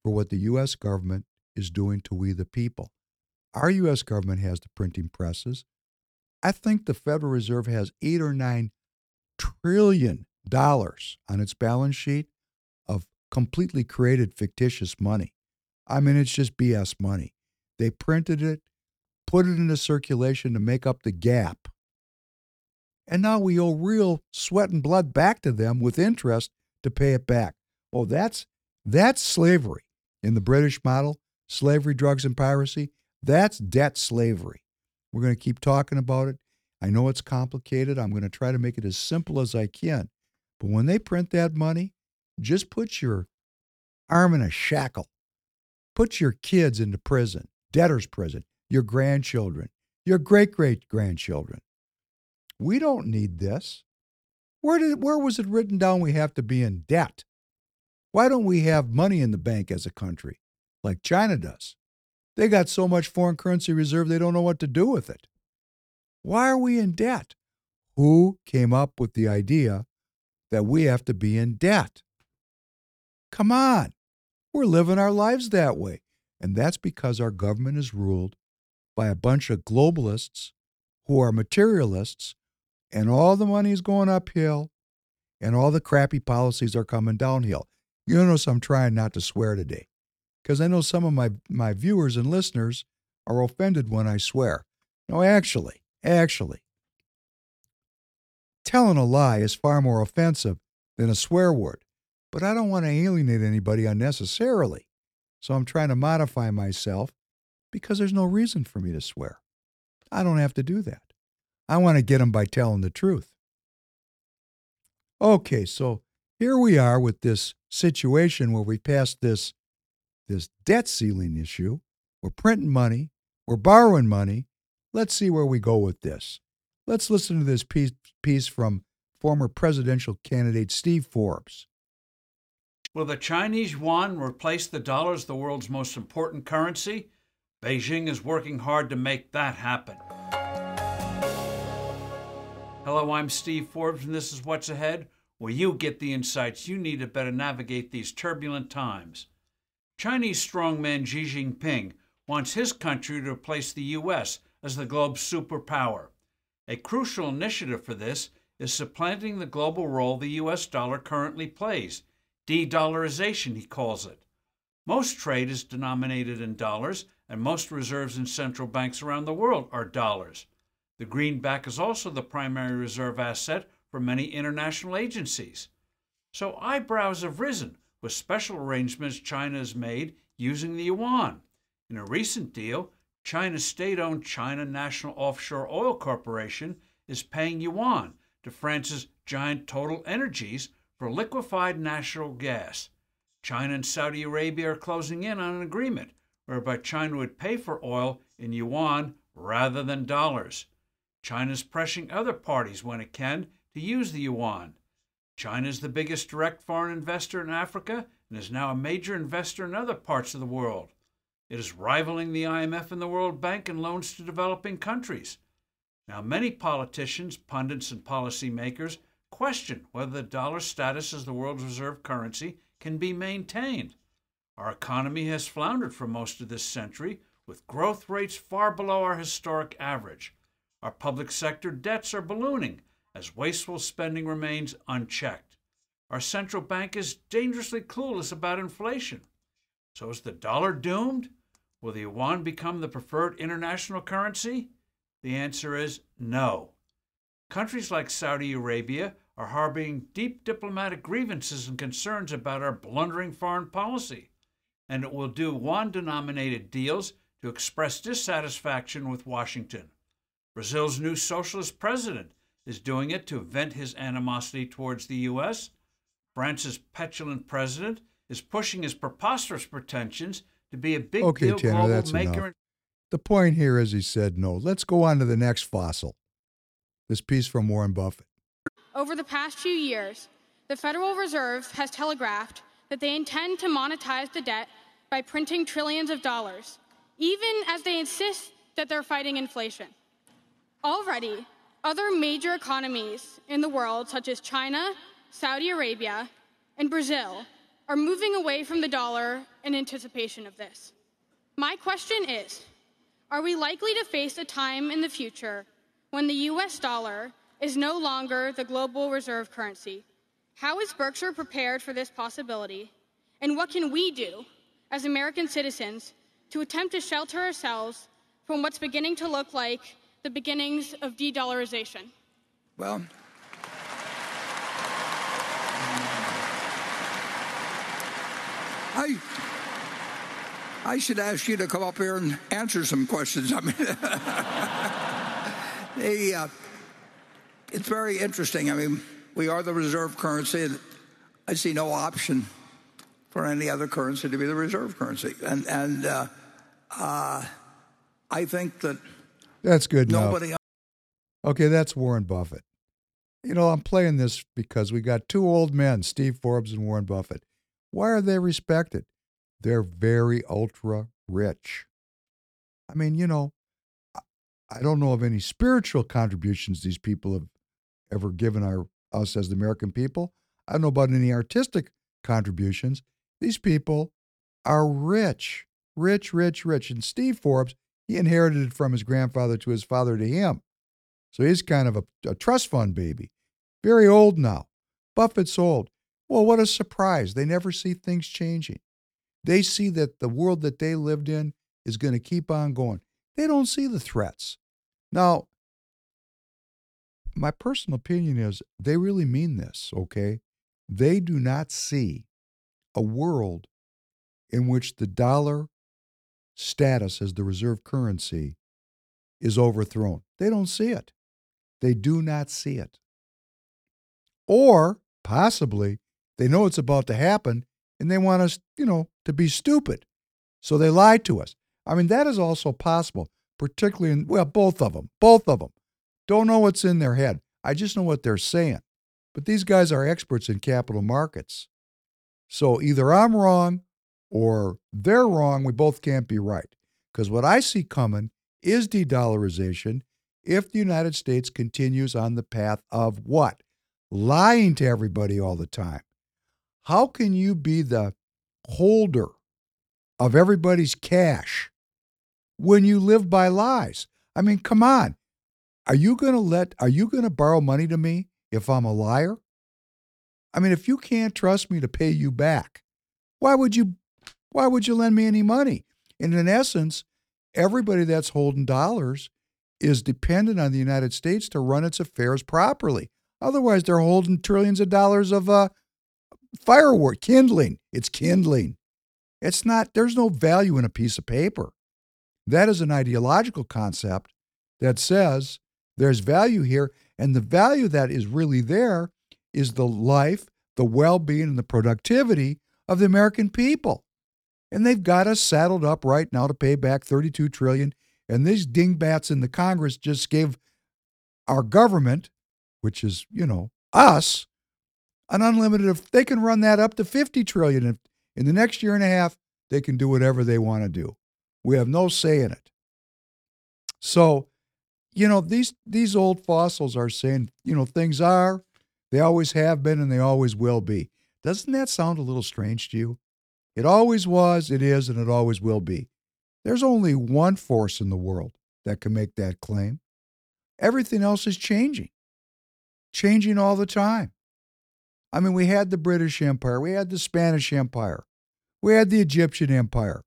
for what the U.S. government is doing to we the people. Our U.S. government has the printing presses. I think the Federal Reserve has eight or nine trillion dollars on its balance sheet of completely created fictitious money. I mean, it's just BS money. They printed it, put it into circulation to make up the gap. And now we owe real sweat and blood back to them with interest to pay it back. Oh, that's that's slavery in the British model, slavery, drugs, and piracy. That's debt slavery. We're going to keep talking about it. I know it's complicated. I'm going to try to make it as simple as I can. But when they print that money, just put your arm in a shackle. Put your kids into prison, debtor's prison, your grandchildren, your great great grandchildren. We don't need this. Where, did, where was it written down we have to be in debt? Why don't we have money in the bank as a country like China does? They got so much foreign currency reserve they don't know what to do with it. Why are we in debt? Who came up with the idea that we have to be in debt? Come on. We're living our lives that way. And that's because our government is ruled by a bunch of globalists who are materialists, and all the money is going uphill, and all the crappy policies are coming downhill. You notice I'm trying not to swear today because I know some of my, my viewers and listeners are offended when I swear. No, actually, actually, telling a lie is far more offensive than a swear word, but I don't want to alienate anybody unnecessarily. So I'm trying to modify myself because there's no reason for me to swear. I don't have to do that. I want to get them by telling the truth. Okay, so here we are with this situation where we passed this this debt ceiling issue. We're printing money, we're borrowing money. Let's see where we go with this. Let's listen to this piece, piece from former presidential candidate Steve Forbes. Will the Chinese yuan replace the dollar as the world's most important currency? Beijing is working hard to make that happen. Hello, I'm Steve Forbes, and this is What's Ahead, where you get the insights you need to better navigate these turbulent times. Chinese strongman Xi Jinping wants his country to replace the U.S. as the globe's superpower. A crucial initiative for this is supplanting the global role the US dollar currently plays. De dollarization, he calls it. Most trade is denominated in dollars, and most reserves in central banks around the world are dollars. The greenback is also the primary reserve asset for many international agencies. So eyebrows have risen with special arrangements China has made using the yuan. In a recent deal, China's state owned China National Offshore Oil Corporation is paying yuan to France's giant Total Energies for liquefied natural gas. China and Saudi Arabia are closing in on an agreement whereby China would pay for oil in yuan rather than dollars. China is pressuring other parties when it can to use the yuan. China is the biggest direct foreign investor in Africa and is now a major investor in other parts of the world. It is rivaling the IMF and the World Bank in loans to developing countries. Now, many politicians, pundits, and policymakers question whether the dollar's status as the world's reserve currency can be maintained. Our economy has floundered for most of this century, with growth rates far below our historic average. Our public sector debts are ballooning as wasteful spending remains unchecked. Our central bank is dangerously clueless about inflation. So is the dollar doomed? Will the yuan become the preferred international currency? The answer is no. Countries like Saudi Arabia are harboring deep diplomatic grievances and concerns about our blundering foreign policy, and it will do yuan denominated deals to express dissatisfaction with Washington. Brazil's new socialist president is doing it to vent his animosity towards the U.S. France's petulant president is pushing his preposterous pretensions to be a big okay, deal Tanner, global that's maker. enough. The point here is he said no. Let's go on to the next fossil. This piece from Warren Buffett. Over the past few years, the Federal Reserve has telegraphed that they intend to monetize the debt by printing trillions of dollars, even as they insist that they're fighting inflation. Already, other major economies in the world, such as China, Saudi Arabia, and Brazil, are moving away from the dollar in anticipation of this. My question is Are we likely to face a time in the future when the US dollar is no longer the global reserve currency? How is Berkshire prepared for this possibility? And what can we do as American citizens to attempt to shelter ourselves from what's beginning to look like the beginnings of de dollarization? Well, I I should ask you to come up here and answer some questions. I mean, uh, it's very interesting. I mean, we are the reserve currency, and I see no option for any other currency to be the reserve currency. And and uh, uh, I think that That's good enough. nobody Okay, that's Warren Buffett. You know, I'm playing this because we got two old men, Steve Forbes and Warren Buffett. Why are they respected? They're very ultra rich. I mean, you know, I- I don't know of any spiritual contributions these people have ever given our us as the American people. I don't know about any artistic contributions. These people are rich, rich, rich, rich. And Steve Forbes, he inherited it from his grandfather to his father to him. So he's kind of a, a trust fund baby. Very old now. Buffett's old. Well, what a surprise. They never see things changing. They see that the world that they lived in is going to keep on going. They don't see the threats. Now, my personal opinion is they really mean this, okay? They do not see a world in which the dollar status as the reserve currency is overthrown. They don't see it. They do not see it. Or possibly they know it's about to happen and they want us, you know, to be stupid. So they lie to us. I mean, that is also possible, particularly in, well, both of them, both of them. Don't know what's in their head. I just know what they're saying. But these guys are experts in capital markets. So either I'm wrong or they're wrong. We both can't be right. Because what I see coming is de dollarization if the United States continues on the path of what? Lying to everybody all the time. How can you be the holder of everybody's cash when you live by lies? I mean, come on. Are you going to let, are you going to borrow money to me if I'm a liar? I mean, if you can't trust me to pay you back, why would you why would you lend me any money? And in essence, everybody that's holding dollars is dependent on the United States to run its affairs properly. Otherwise, they're holding trillions of dollars of uh, firework, kindling. It's kindling. It's not, there's no value in a piece of paper. That is an ideological concept that says there's value here. And the value that is really there is the life, the well being, and the productivity of the American people. And they've got us saddled up right now to pay back 32 trillion. And these dingbats in the Congress just gave our government, which is, you know, us, an unlimited if they can run that up to 50 trillion if in the next year and a half they can do whatever they want to do. We have no say in it. So, you know, these these old fossils are saying, you know, things are, they always have been and they always will be. Doesn't that sound a little strange to you? It always was, it is, and it always will be. There's only one force in the world that can make that claim. Everything else is changing, changing all the time. I mean, we had the British Empire, we had the Spanish Empire, we had the Egyptian Empire.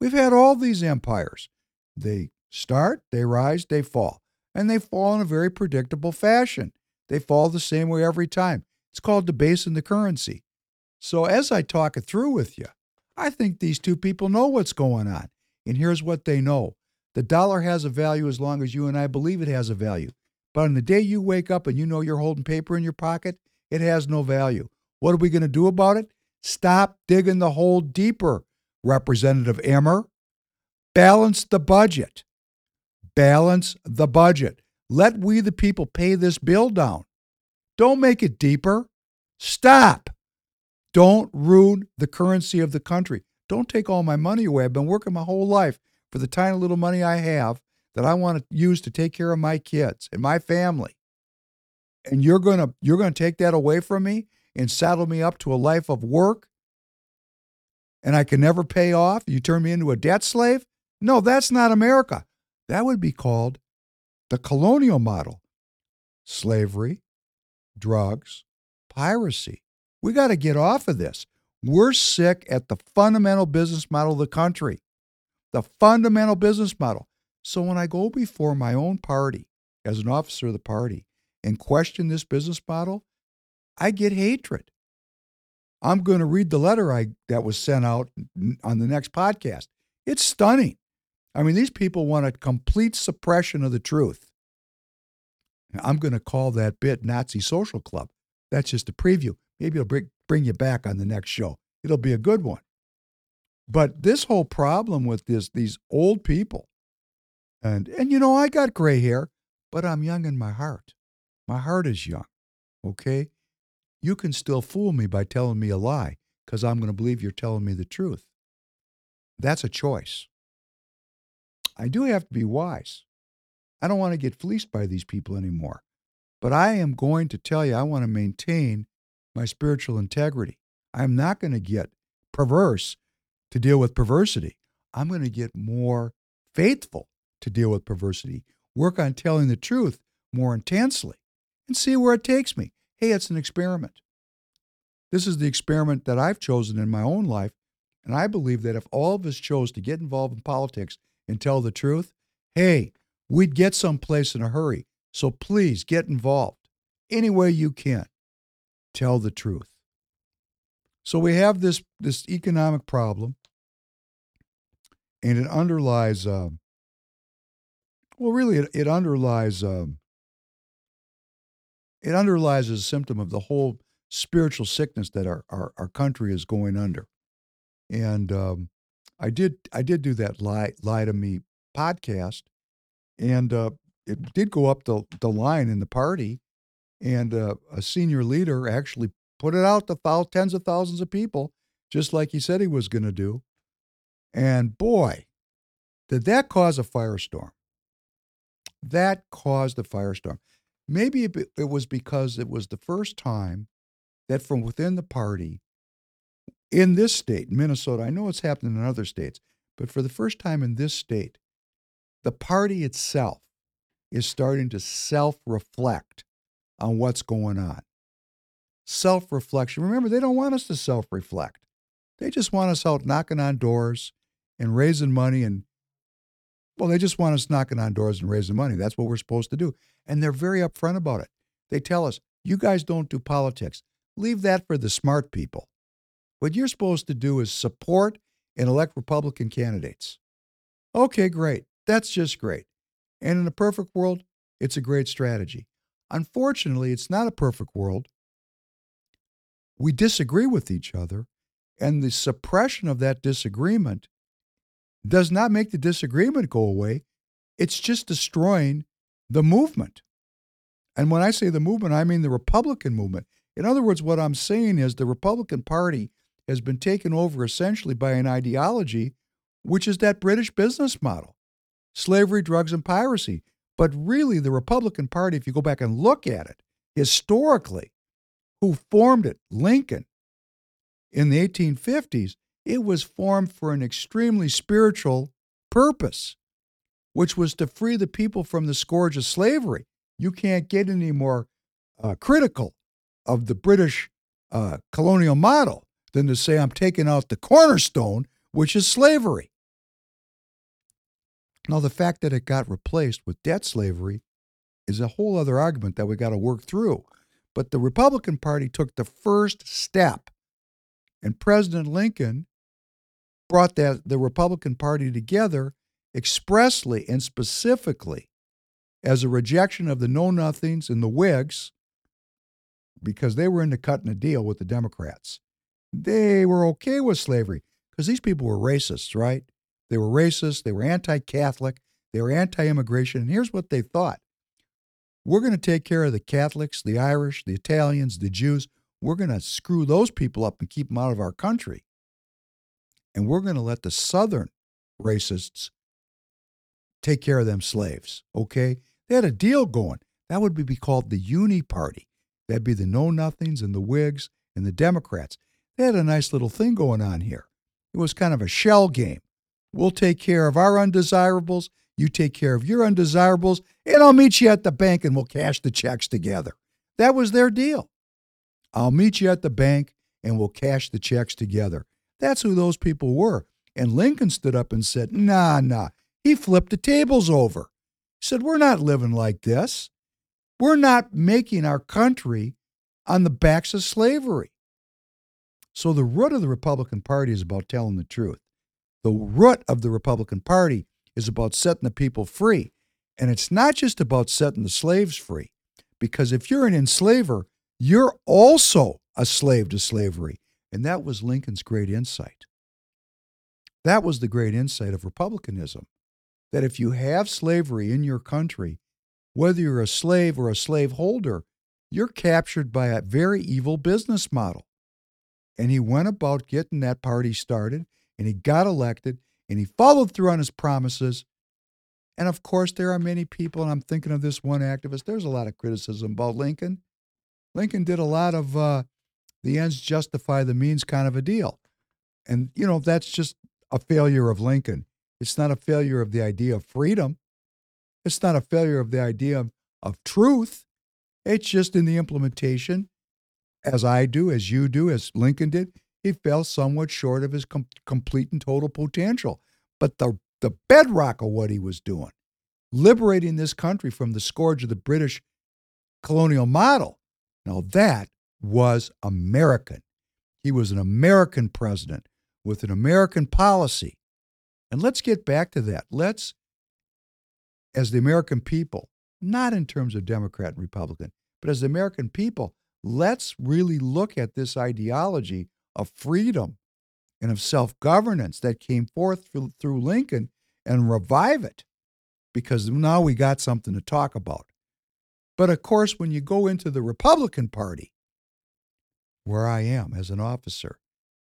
We've had all these empires. They start, they rise, they fall, and they fall in a very predictable fashion. They fall the same way every time. It's called debasing the currency. So, as I talk it through with you, I think these two people know what's going on. And here's what they know the dollar has a value as long as you and I believe it has a value. But on the day you wake up and you know you're holding paper in your pocket, it has no value. What are we going to do about it? Stop digging the hole deeper, Representative Emmer. Balance the budget. Balance the budget. Let we the people pay this bill down. Don't make it deeper. Stop. Don't ruin the currency of the country. Don't take all my money away. I've been working my whole life for the tiny little money I have that I want to use to take care of my kids and my family. And you're going to you're going to take that away from me and saddle me up to a life of work and I can never pay off? You turn me into a debt slave? No, that's not America. That would be called the colonial model slavery, drugs, piracy. We got to get off of this. We're sick at the fundamental business model of the country, the fundamental business model. So when I go before my own party as an officer of the party and question this business model, I get hatred. I'm going to read the letter I that was sent out on the next podcast. It's stunning. I mean, these people want a complete suppression of the truth. I'm going to call that bit Nazi Social Club. That's just a preview. Maybe it'll bring, bring you back on the next show. It'll be a good one. But this whole problem with this, these old people, and and you know, I got gray hair, but I'm young in my heart. My heart is young. Okay? You can still fool me by telling me a lie because I'm going to believe you're telling me the truth. That's a choice. I do have to be wise. I don't want to get fleeced by these people anymore. But I am going to tell you, I want to maintain my spiritual integrity. I'm not going to get perverse to deal with perversity. I'm going to get more faithful to deal with perversity, work on telling the truth more intensely, and see where it takes me. Hey, it's an experiment. This is the experiment that I've chosen in my own life. And I believe that if all of us chose to get involved in politics and tell the truth, hey, we'd get someplace in a hurry. So please get involved any way you can. Tell the truth. So we have this, this economic problem, and it underlies, um, well, really, it, it underlies um, it underlies a symptom of the whole spiritual sickness that our, our, our country is going under. And um, I did I did do that lie lie to me podcast, and uh, it did go up the the line in the party, and uh, a senior leader actually put it out to thou- tens of thousands of people, just like he said he was going to do. And boy, did that cause a firestorm! That caused a firestorm. Maybe it was because it was the first time that from within the party in this state, Minnesota, I know it's happening in other states, but for the first time in this state, the party itself is starting to self reflect on what's going on. Self reflection. Remember, they don't want us to self reflect. They just want us out knocking on doors and raising money and well, they just want us knocking on doors and raising money. That's what we're supposed to do. And they're very upfront about it. They tell us, you guys don't do politics. Leave that for the smart people. What you're supposed to do is support and elect Republican candidates. Okay, great. That's just great. And in a perfect world, it's a great strategy. Unfortunately, it's not a perfect world. We disagree with each other, and the suppression of that disagreement does not make the disagreement go away. It's just destroying the movement. And when I say the movement, I mean the Republican movement. In other words, what I'm saying is the Republican Party has been taken over essentially by an ideology, which is that British business model slavery, drugs, and piracy. But really, the Republican Party, if you go back and look at it historically, who formed it, Lincoln, in the 1850s, it was formed for an extremely spiritual purpose, which was to free the people from the scourge of slavery. You can't get any more uh, critical of the British uh, colonial model than to say I'm taking out the cornerstone, which is slavery. Now, the fact that it got replaced with debt slavery is a whole other argument that we got to work through. But the Republican Party took the first step, and President Lincoln brought that, the Republican Party together expressly and specifically as a rejection of the Know Nothings and the Whigs because they were into cutting a deal with the Democrats. They were okay with slavery because these people were racists, right? They were racist, they were anti Catholic, they were anti immigration. And here's what they thought we're going to take care of the Catholics, the Irish, the Italians, the Jews. We're going to screw those people up and keep them out of our country and we're going to let the Southern racists take care of them slaves. Okay? They had a deal going. That would be called the Uni Party. That'd be the Know Nothings and the Whigs and the Democrats. They had a nice little thing going on here. It was kind of a shell game. We'll take care of our undesirables, you take care of your undesirables, and I'll meet you at the bank and we'll cash the checks together. That was their deal. I'll meet you at the bank and we'll cash the checks together. That's who those people were. And Lincoln stood up and said, Nah, nah. He flipped the tables over. He said, We're not living like this. We're not making our country on the backs of slavery. So the root of the Republican Party is about telling the truth. The root of the Republican Party is about setting the people free. And it's not just about setting the slaves free, because if you're an enslaver, you're also a slave to slavery. And that was Lincoln's great insight. That was the great insight of republicanism that if you have slavery in your country, whether you're a slave or a slaveholder, you're captured by a very evil business model. And he went about getting that party started and he got elected and he followed through on his promises. And of course, there are many people, and I'm thinking of this one activist, there's a lot of criticism about Lincoln. Lincoln did a lot of uh, the ends justify the means kind of a deal. And, you know, that's just a failure of Lincoln. It's not a failure of the idea of freedom. It's not a failure of the idea of, of truth. It's just in the implementation, as I do, as you do, as Lincoln did, he fell somewhat short of his com- complete and total potential. But the, the bedrock of what he was doing, liberating this country from the scourge of the British colonial model, now that was American. He was an American president with an American policy. And let's get back to that. Let's, as the American people, not in terms of Democrat and Republican, but as the American people, let's really look at this ideology of freedom and of self governance that came forth through, through Lincoln and revive it because now we got something to talk about. But of course, when you go into the Republican Party, where I am as an officer,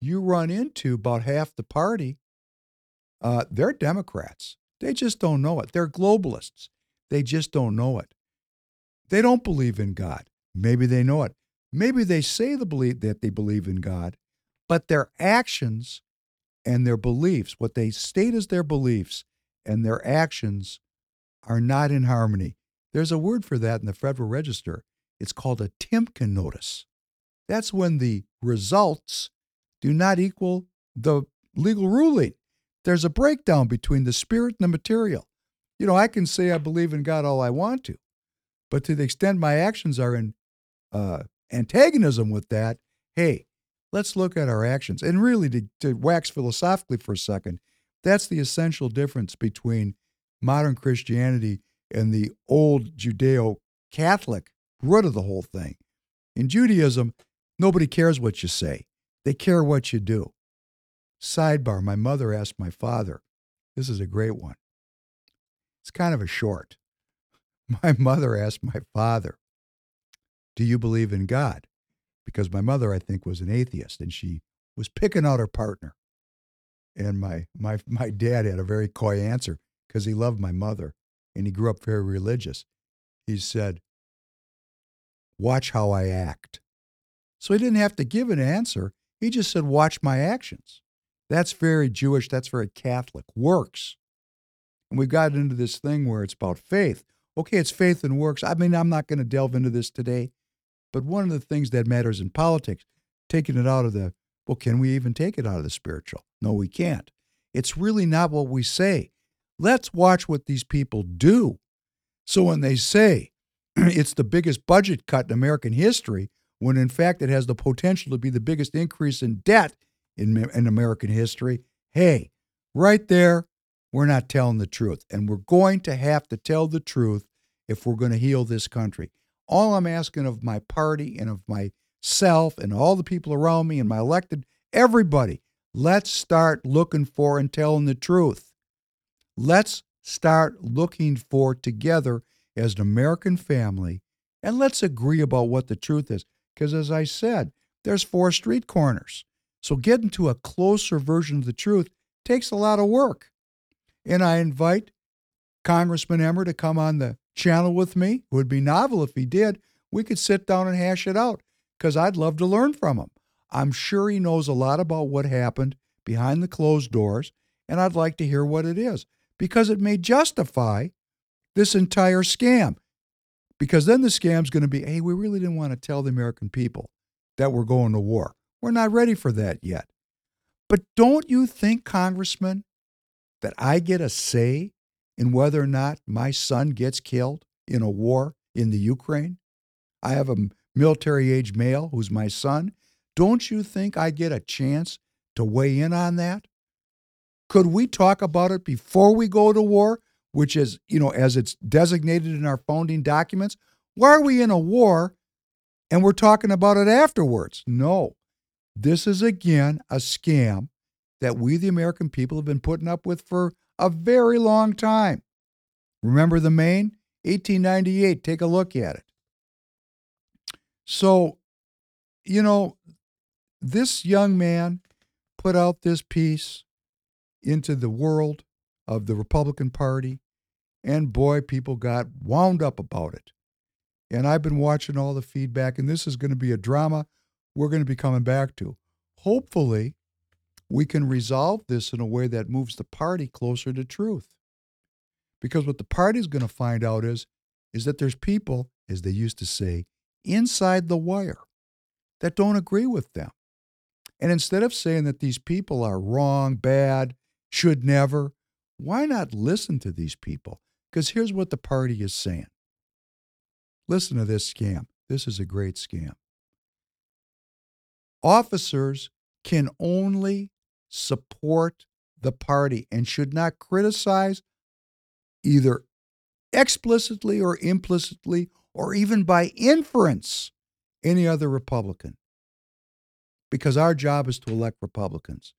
you run into about half the party. Uh, they're Democrats. They just don't know it. They're globalists. They just don't know it. They don't believe in God. Maybe they know it. Maybe they say the belief that they believe in God, but their actions and their beliefs, what they state as their beliefs and their actions, are not in harmony. There's a word for that in the Federal Register. It's called a Timken notice. That's when the results do not equal the legal ruling. There's a breakdown between the spirit and the material. You know, I can say I believe in God all I want to, but to the extent my actions are in uh, antagonism with that, hey, let's look at our actions. And really, to, to wax philosophically for a second, that's the essential difference between modern Christianity and the old Judeo Catholic root of the whole thing. In Judaism, nobody cares what you say, they care what you do. Sidebar My mother asked my father, this is a great one. It's kind of a short. My mother asked my father, Do you believe in God? Because my mother, I think, was an atheist and she was picking out her partner. And my, my, my dad had a very coy answer because he loved my mother and he grew up very religious. He said, Watch how I act. So he didn't have to give an answer. He just said, Watch my actions. That's very Jewish. That's very Catholic. Works. And we've into this thing where it's about faith. Okay, it's faith and works. I mean, I'm not going to delve into this today. But one of the things that matters in politics, taking it out of the, well, can we even take it out of the spiritual? No, we can't. It's really not what we say. Let's watch what these people do. So when they say it's the biggest budget cut in American history, when in fact it has the potential to be the biggest increase in debt in, in American history, hey, right there, we're not telling the truth. And we're going to have to tell the truth if we're going to heal this country. All I'm asking of my party and of myself and all the people around me and my elected, everybody, let's start looking for and telling the truth. Let's start looking for together as an American family and let's agree about what the truth is. Because as I said, there's four street corners. So getting to a closer version of the truth takes a lot of work. And I invite Congressman Emmer to come on the channel with me. It would be novel if he did. We could sit down and hash it out because I'd love to learn from him. I'm sure he knows a lot about what happened behind the closed doors, and I'd like to hear what it is because it may justify this entire scam. Because then the scam's going to be hey, we really didn't want to tell the American people that we're going to war. We're not ready for that yet. But don't you think, Congressman, that I get a say in whether or not my son gets killed in a war in the Ukraine? I have a military age male who's my son. Don't you think I get a chance to weigh in on that? Could we talk about it before we go to war, which is, you know, as it's designated in our founding documents? Why are we in a war and we're talking about it afterwards? No. This is again a scam that we, the American people, have been putting up with for a very long time. Remember the Maine? 1898. Take a look at it. So, you know, this young man put out this piece into the world of the Republican Party, and boy, people got wound up about it. And I've been watching all the feedback, and this is going to be a drama we're going to be coming back to. Hopefully, we can resolve this in a way that moves the party closer to truth. Because what the party is going to find out is, is that there's people, as they used to say, inside the wire that don't agree with them. And instead of saying that these people are wrong, bad, should never, why not listen to these people? Because here's what the party is saying. Listen to this scam. This is a great scam. Officers can only support the party and should not criticize either explicitly or implicitly or even by inference any other Republican. Because our job is to elect Republicans.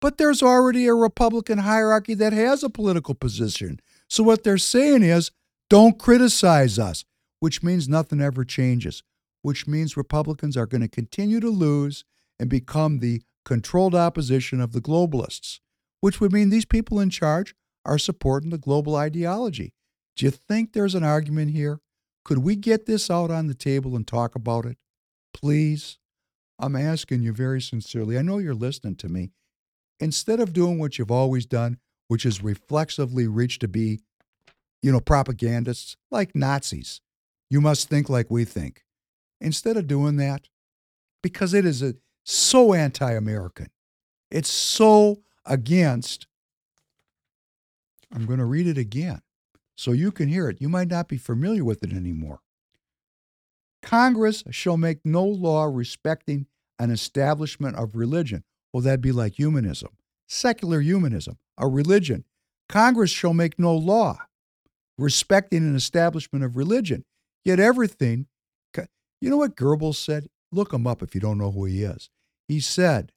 But there's already a Republican hierarchy that has a political position. So what they're saying is don't criticize us, which means nothing ever changes which means Republicans are going to continue to lose and become the controlled opposition of the globalists, which would mean these people in charge are supporting the global ideology. Do you think there's an argument here? Could we get this out on the table and talk about it? Please? I'm asking you very sincerely. I know you're listening to me. Instead of doing what you've always done, which is reflexively reach to be, you know, propagandists like Nazis, You must think like we think. Instead of doing that, because it is a, so anti American, it's so against. I'm going to read it again so you can hear it. You might not be familiar with it anymore. Congress shall make no law respecting an establishment of religion. Well, that'd be like humanism, secular humanism, a religion. Congress shall make no law respecting an establishment of religion. Yet everything, you know what Goebbels said? Look him up if you don't know who he is. He said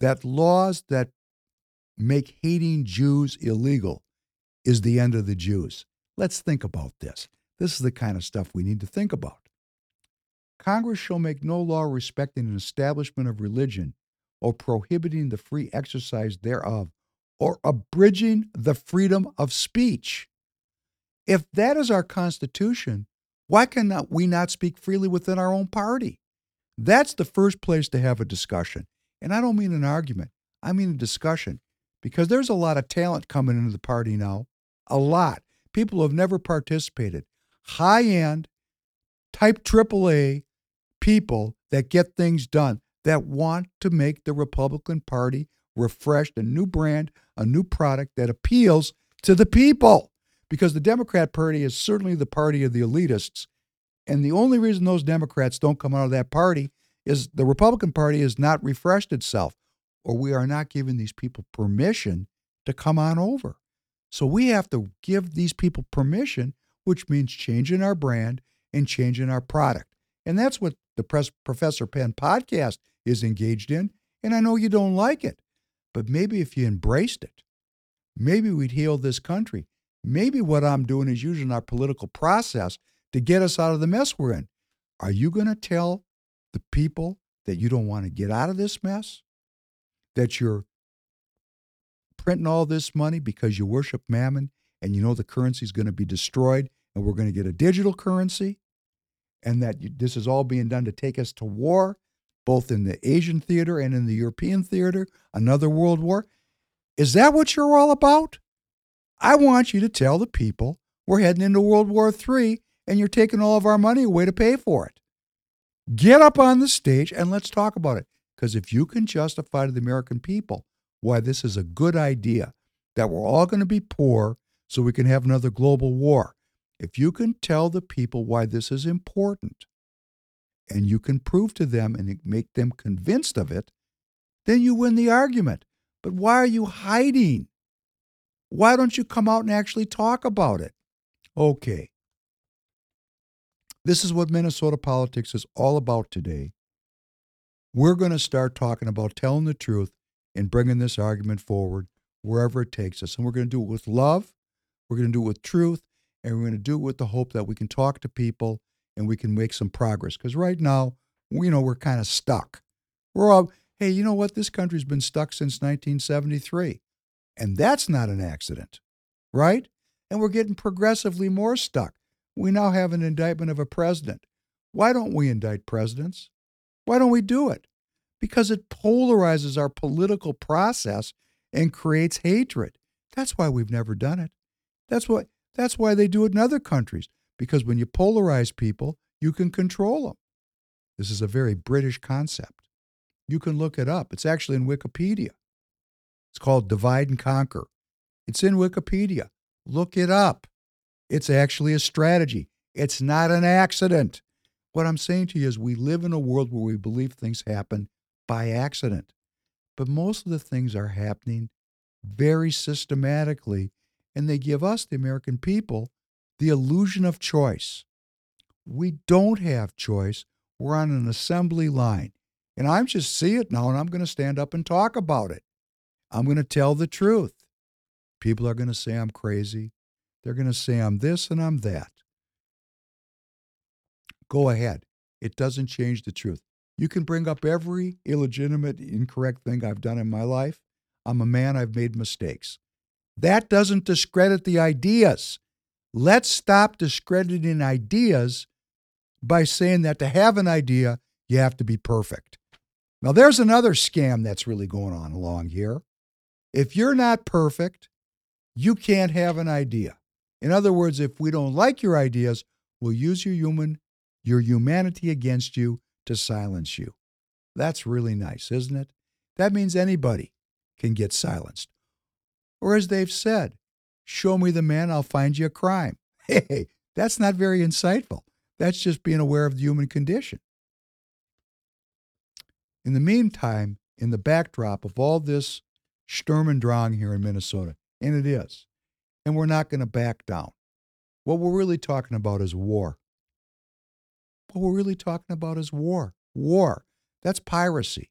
that laws that make hating Jews illegal is the end of the Jews. Let's think about this. This is the kind of stuff we need to think about. Congress shall make no law respecting an establishment of religion or prohibiting the free exercise thereof or abridging the freedom of speech. If that is our Constitution, why cannot we not speak freely within our own party? That's the first place to have a discussion. And I don't mean an argument, I mean a discussion because there's a lot of talent coming into the party now. A lot. People who have never participated. High end, type AAA people that get things done, that want to make the Republican Party refreshed, a new brand, a new product that appeals to the people because the Democrat Party is certainly the party of the elitists. And the only reason those Democrats don't come out of that party is the Republican Party has not refreshed itself, or we are not giving these people permission to come on over. So we have to give these people permission, which means changing our brand and changing our product. And that's what the Press Professor Penn podcast is engaged in. And I know you don't like it, but maybe if you embraced it, maybe we'd heal this country. Maybe what I'm doing is using our political process to get us out of the mess we're in. Are you going to tell the people that you don't want to get out of this mess? That you're printing all this money because you worship mammon and you know the currency is going to be destroyed and we're going to get a digital currency? And that this is all being done to take us to war, both in the Asian theater and in the European theater, another world war. Is that what you're all about? I want you to tell the people we're heading into World War III and you're taking all of our money away to pay for it. Get up on the stage and let's talk about it. Because if you can justify to the American people why this is a good idea, that we're all going to be poor so we can have another global war, if you can tell the people why this is important and you can prove to them and make them convinced of it, then you win the argument. But why are you hiding? Why don't you come out and actually talk about it? Okay. This is what Minnesota politics is all about today. We're going to start talking about telling the truth and bringing this argument forward wherever it takes us. And we're going to do it with love, we're going to do it with truth, and we're going to do it with the hope that we can talk to people and we can make some progress. Because right now, you know, we're kind of stuck. We're all, hey, you know what? This country's been stuck since 1973. And that's not an accident, right? And we're getting progressively more stuck. We now have an indictment of a president. Why don't we indict presidents? Why don't we do it? Because it polarizes our political process and creates hatred. That's why we've never done it. That's what that's why they do it in other countries because when you polarize people, you can control them. This is a very British concept. You can look it up. It's actually in Wikipedia. It's called Divide and Conquer. It's in Wikipedia. Look it up. It's actually a strategy. It's not an accident. What I'm saying to you is we live in a world where we believe things happen by accident. But most of the things are happening very systematically, and they give us, the American people, the illusion of choice. We don't have choice. We're on an assembly line. And I'm just see it now, and I'm going to stand up and talk about it. I'm going to tell the truth. People are going to say I'm crazy. They're going to say I'm this and I'm that. Go ahead. It doesn't change the truth. You can bring up every illegitimate, incorrect thing I've done in my life. I'm a man, I've made mistakes. That doesn't discredit the ideas. Let's stop discrediting ideas by saying that to have an idea, you have to be perfect. Now, there's another scam that's really going on along here. If you're not perfect, you can't have an idea. In other words, if we don't like your ideas, we'll use your human your humanity against you to silence you. That's really nice, isn't it? That means anybody can get silenced. Or as they've said, show me the man, I'll find you a crime. Hey, that's not very insightful. That's just being aware of the human condition. In the meantime, in the backdrop of all this Sturm und Drang here in Minnesota, and it is, and we're not going to back down. What we're really talking about is war. What we're really talking about is war. War. That's piracy,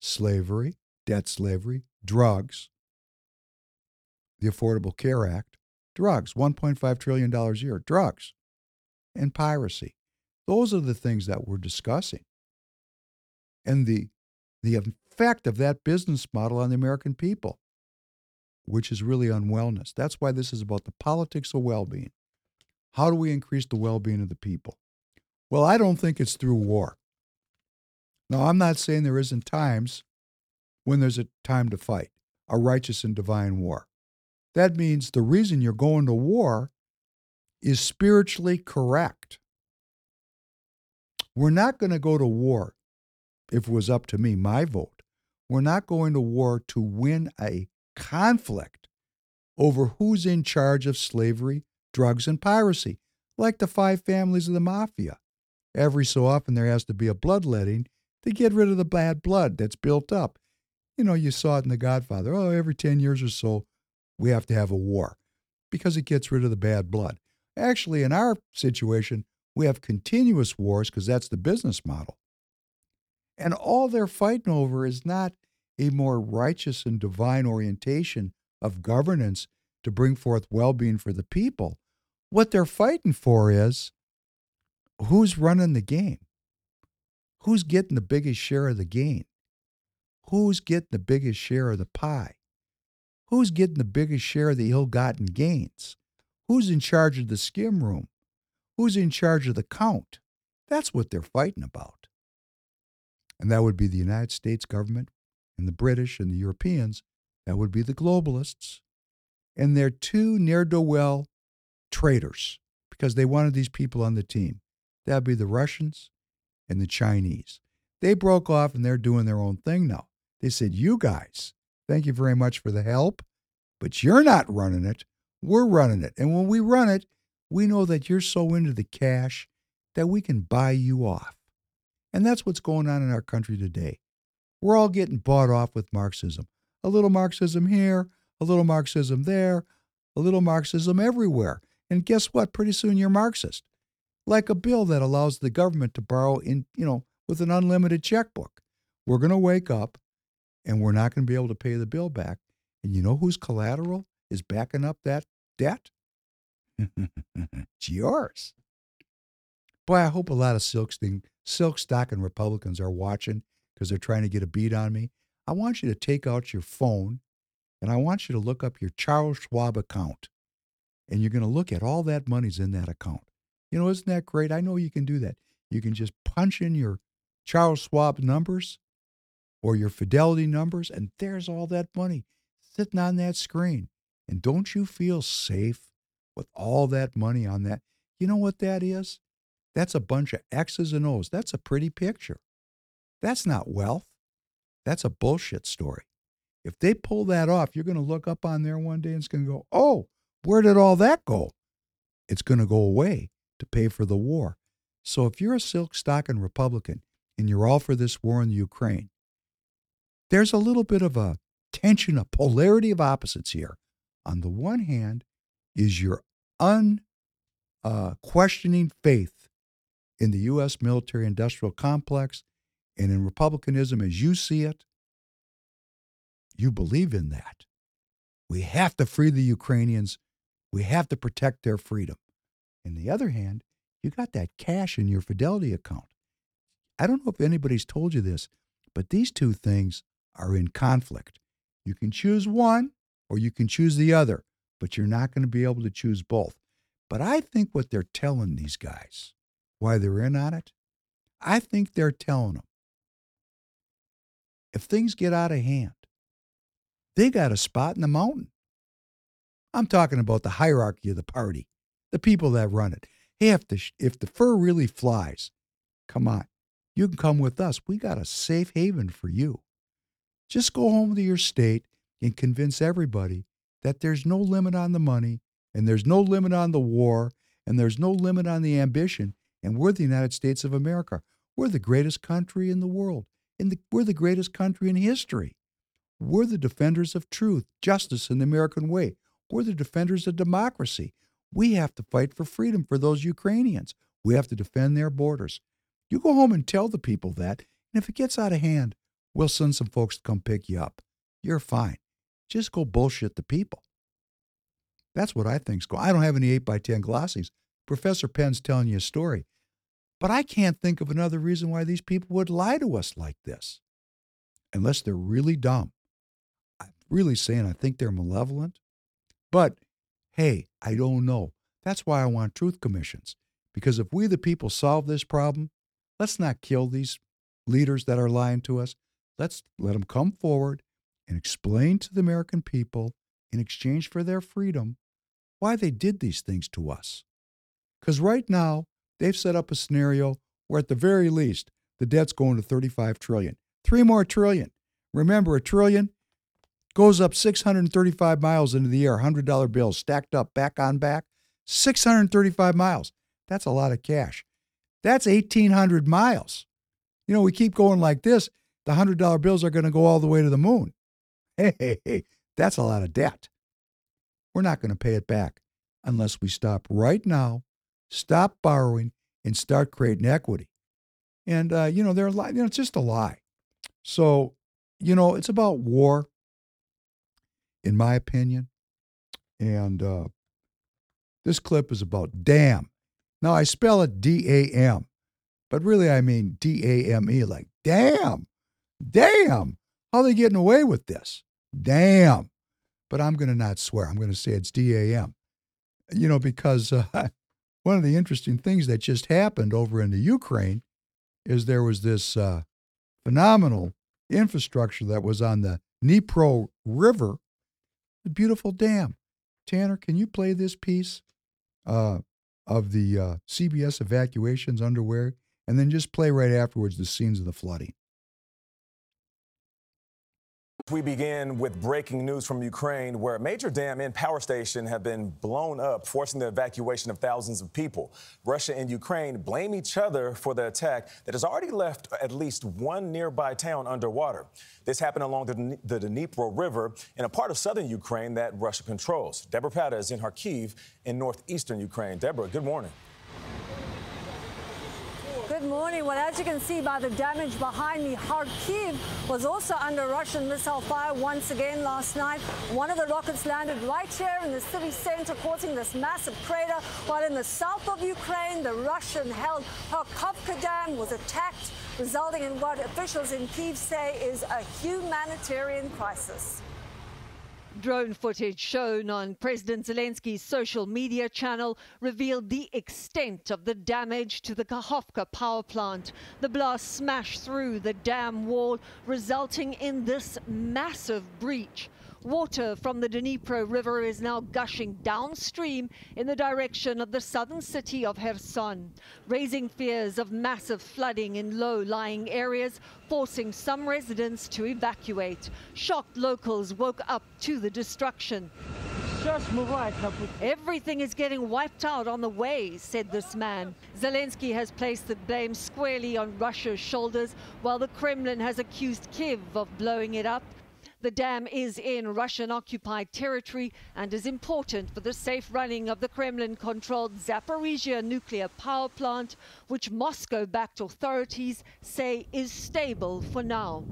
slavery, debt slavery, drugs, the Affordable Care Act, drugs, $1.5 trillion a year, drugs, and piracy. Those are the things that we're discussing. And the, the effect of that business model on the American people, which is really unwellness. That's why this is about the politics of well being. How do we increase the well being of the people? Well, I don't think it's through war. Now, I'm not saying there isn't times when there's a time to fight, a righteous and divine war. That means the reason you're going to war is spiritually correct. We're not going to go to war, if it was up to me, my vote. We're not going to war to win a conflict over who's in charge of slavery, drugs, and piracy, like the five families of the mafia. Every so often, there has to be a bloodletting to get rid of the bad blood that's built up. You know, you saw it in The Godfather. Oh, every 10 years or so, we have to have a war because it gets rid of the bad blood. Actually, in our situation, we have continuous wars because that's the business model. And all they're fighting over is not a more righteous and divine orientation of governance to bring forth well being for the people. What they're fighting for is who's running the game? Who's getting the biggest share of the gain? Who's getting the biggest share of the pie? Who's getting the biggest share of the ill gotten gains? Who's in charge of the skim room? Who's in charge of the count? That's what they're fighting about. And that would be the United States government and the British and the Europeans. That would be the globalists. And they're two ne'er do well traitors because they wanted these people on the team. That would be the Russians and the Chinese. They broke off and they're doing their own thing now. They said, You guys, thank you very much for the help, but you're not running it. We're running it. And when we run it, we know that you're so into the cash that we can buy you off. And that's what's going on in our country today. We're all getting bought off with Marxism. A little Marxism here, a little Marxism there, a little Marxism everywhere. And guess what? Pretty soon you're Marxist. Like a bill that allows the government to borrow in, you know, with an unlimited checkbook. We're going to wake up and we're not going to be able to pay the bill back. And you know whose collateral is backing up that debt? it's yours. Boy, I hope a lot of silk, sting, silk stocking Republicans are watching because they're trying to get a beat on me. I want you to take out your phone and I want you to look up your Charles Schwab account. And you're going to look at all that money's in that account. You know, isn't that great? I know you can do that. You can just punch in your Charles Schwab numbers or your fidelity numbers, and there's all that money sitting on that screen. And don't you feel safe with all that money on that? You know what that is? That's a bunch of X's and O's. That's a pretty picture. That's not wealth. That's a bullshit story. If they pull that off, you're going to look up on there one day and it's going to go, oh, where did all that go? It's going to go away to pay for the war. So if you're a silk stocking Republican and you're all for this war in the Ukraine, there's a little bit of a tension, a polarity of opposites here. On the one hand, is your unquestioning uh, faith in the U.S. military industrial complex and in republicanism as you see it. You believe in that. We have to free the Ukrainians. We have to protect their freedom. On the other hand, you got that cash in your Fidelity account. I don't know if anybody's told you this, but these two things are in conflict. You can choose one or you can choose the other, but you're not going to be able to choose both. But I think what they're telling these guys, why they're in on it, I think they're telling them if things get out of hand, they got a spot in the mountain. I'm talking about the hierarchy of the party, the people that run it. Hey, if the, if the fur really flies, come on, you can come with us. We got a safe haven for you. Just go home to your state and convince everybody that there's no limit on the money and there's no limit on the war and there's no limit on the ambition. And we're the United States of America. We're the greatest country in the world. And the, we're the greatest country in history. We're the defenders of truth, justice, and the American way. We're the defenders of democracy. We have to fight for freedom for those Ukrainians. We have to defend their borders. You go home and tell the people that, and if it gets out of hand, we'll send some folks to come pick you up. You're fine. Just go bullshit the people. That's what I think's going. I don't have any 8 by 10 glossies. Professor Penn's telling you a story. But I can't think of another reason why these people would lie to us like this. Unless they're really dumb. I'm really saying I think they're malevolent. But hey, I don't know. That's why I want truth commissions. Because if we, the people, solve this problem, let's not kill these leaders that are lying to us. Let's let them come forward and explain to the American people, in exchange for their freedom, why they did these things to us. Because right now, they've set up a scenario where, at the very least, the debt's going to 35 trillion. Three more trillion. Remember, a trillion goes up 635 miles into the air, $100 bills stacked up back on back. 635 miles. That's a lot of cash. That's 1,800 miles. You know, we keep going like this, the $100 bills are going to go all the way to the moon. Hey, hey, hey, that's a lot of debt. We're not going to pay it back unless we stop right now, stop borrowing, and start creating equity. And, uh, you know, they're, a lie, you know, it's just a lie. So, you know, it's about war, in my opinion. And uh, this clip is about damn. Now, I spell it D A M, but really I mean D A M E, like damn, damn. How are they getting away with this? Damn. But I'm going to not swear. I'm going to say it's D A M. You know, because uh, one of the interesting things that just happened over in the Ukraine is there was this uh, phenomenal infrastructure that was on the Dnipro River, the beautiful dam. Tanner, can you play this piece uh, of the uh, CBS evacuations underway, and then just play right afterwards the scenes of the flooding? We begin with breaking news from Ukraine, where a major dam and power station have been blown up, forcing the evacuation of thousands of people. Russia and Ukraine blame each other for the attack that has already left at least one nearby town underwater. This happened along the, the Dnipro River in a part of southern Ukraine that Russia controls. Debora Patta is in Kharkiv in northeastern Ukraine. Debora, good morning. Good morning. Well, as you can see by the damage behind me, Kharkiv was also under Russian missile fire once again last night. One of the rockets landed right here in the city center, causing this massive crater, while in the south of Ukraine, the Russian-held Kakhovka Dam was attacked, resulting in what officials in Kiev say is a humanitarian crisis. Drone footage shown on President Zelensky's social media channel revealed the extent of the damage to the Kakhovka power plant. The blast smashed through the dam wall, resulting in this massive breach. Water from the Dnipro River is now gushing downstream in the direction of the southern city of Kherson, raising fears of massive flooding in low-lying areas, forcing some residents to evacuate. Shocked locals woke up to the destruction. Everything is getting wiped out on the way, said this man. Zelensky has placed the blame squarely on Russia's shoulders, while the Kremlin has accused Kiev of blowing it up. The dam is in Russian occupied territory and is important for the safe running of the Kremlin controlled Zaporizhia nuclear power plant, which Moscow backed authorities say is stable for now.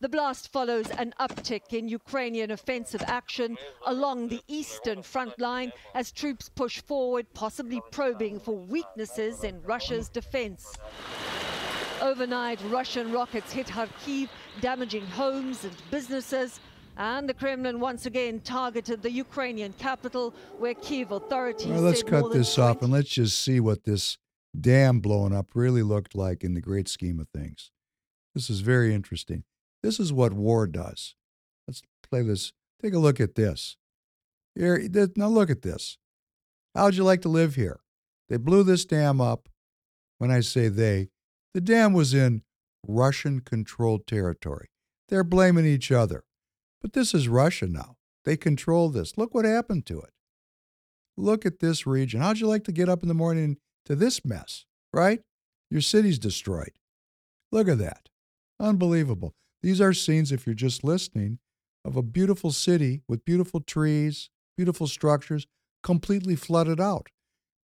The blast follows an uptick in Ukrainian offensive action along the eastern front line as troops push forward, possibly probing for weaknesses in Russia's defense. Overnight, Russian rockets hit Kharkiv, damaging homes and businesses. And the Kremlin once again targeted the Ukrainian capital, where Kiev authorities. Well, let's cut this off and let's just see what this dam blowing up really looked like in the great scheme of things. This is very interesting. This is what war does. Let's play this. Take a look at this. Here, now look at this. How'd you like to live here? They blew this dam up. When I say they, the dam was in Russian controlled territory. They're blaming each other. But this is Russia now. They control this. Look what happened to it. Look at this region. How'd you like to get up in the morning to this mess, right? Your city's destroyed. Look at that. Unbelievable. These are scenes, if you're just listening, of a beautiful city with beautiful trees, beautiful structures, completely flooded out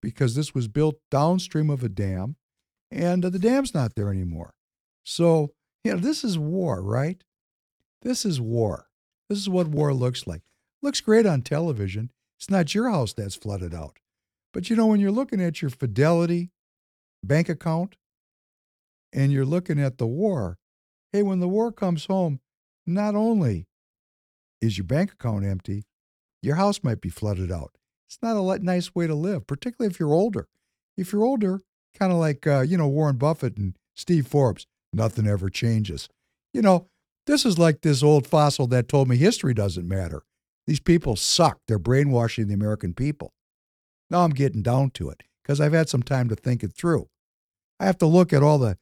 because this was built downstream of a dam and uh, the dam's not there anymore. So, you know, this is war, right? This is war. This is what war looks like. Looks great on television. It's not your house that's flooded out. But you know, when you're looking at your Fidelity bank account and you're looking at the war, hey, when the war comes home, not only is your bank account empty, your house might be flooded out. It's not a nice way to live, particularly if you're older. If you're older, kind of like, uh, you know, Warren Buffett and Steve Forbes, nothing ever changes. You know, this is like this old fossil that told me history doesn't matter. These people suck. They're brainwashing the American people. Now I'm getting down to it because I've had some time to think it through. I have to look at all the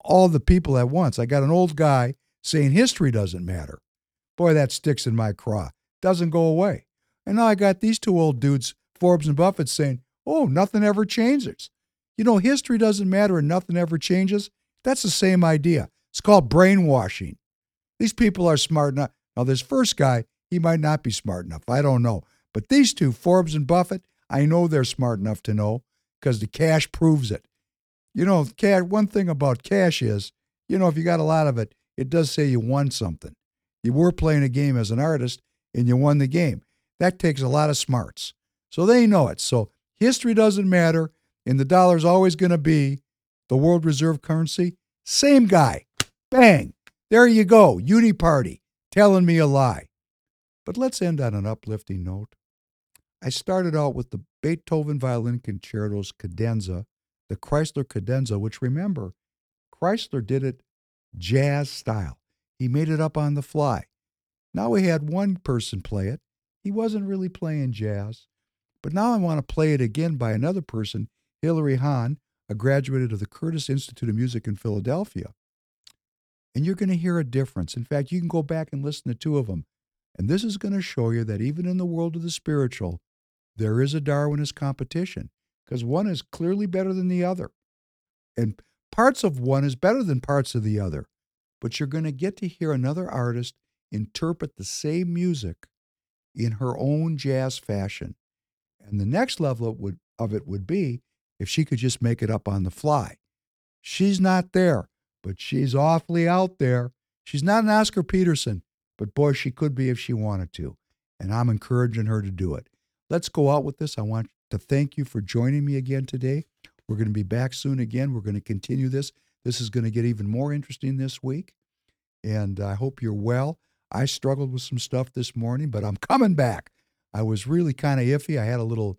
all the people at once. I got an old guy saying history doesn't matter. Boy, that sticks in my craw. Doesn't go away. And now I got these two old dudes, Forbes and Buffett, saying, oh, nothing ever changes. You know, history doesn't matter and nothing ever changes. That's the same idea. It's called brainwashing. These people are smart enough. Now, this first guy, he might not be smart enough. I don't know. But these two, Forbes and Buffett, I know they're smart enough to know because the cash proves it. You know, cash, one thing about cash is, you know, if you got a lot of it, it does say you won something. You were playing a game as an artist and you won the game. That takes a lot of smarts. So they know it. So history doesn't matter, and the dollar's always going to be the world reserve currency. Same guy. Bang. There you go. Uni party telling me a lie. But let's end on an uplifting note. I started out with the Beethoven Violin Concertos Cadenza the Kreisler Cadenza, which remember, Kreisler did it jazz style. He made it up on the fly. Now we had one person play it. He wasn't really playing jazz. But now I want to play it again by another person, Hilary Hahn, a graduate of the Curtis Institute of Music in Philadelphia. And you're going to hear a difference. In fact, you can go back and listen to two of them. And this is going to show you that even in the world of the spiritual, there is a Darwinist competition because one is clearly better than the other. And parts of one is better than parts of the other. But you're going to get to hear another artist interpret the same music in her own jazz fashion. And the next level of, of it would be if she could just make it up on the fly. She's not there, but she's awfully out there. She's not an Oscar Peterson, but boy, she could be if she wanted to. And I'm encouraging her to do it. Let's go out with this. I want to thank you for joining me again today. We're going to be back soon again. We're going to continue this. This is going to get even more interesting this week. And I hope you're well. I struggled with some stuff this morning, but I'm coming back. I was really kind of iffy. I had a little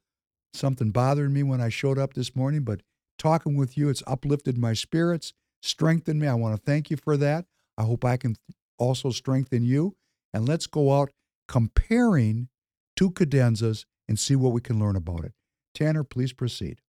something bothering me when I showed up this morning, but talking with you, it's uplifted my spirits, strengthened me. I want to thank you for that. I hope I can also strengthen you. And let's go out comparing two cadenzas and see what we can learn about it. Tanner, please proceed.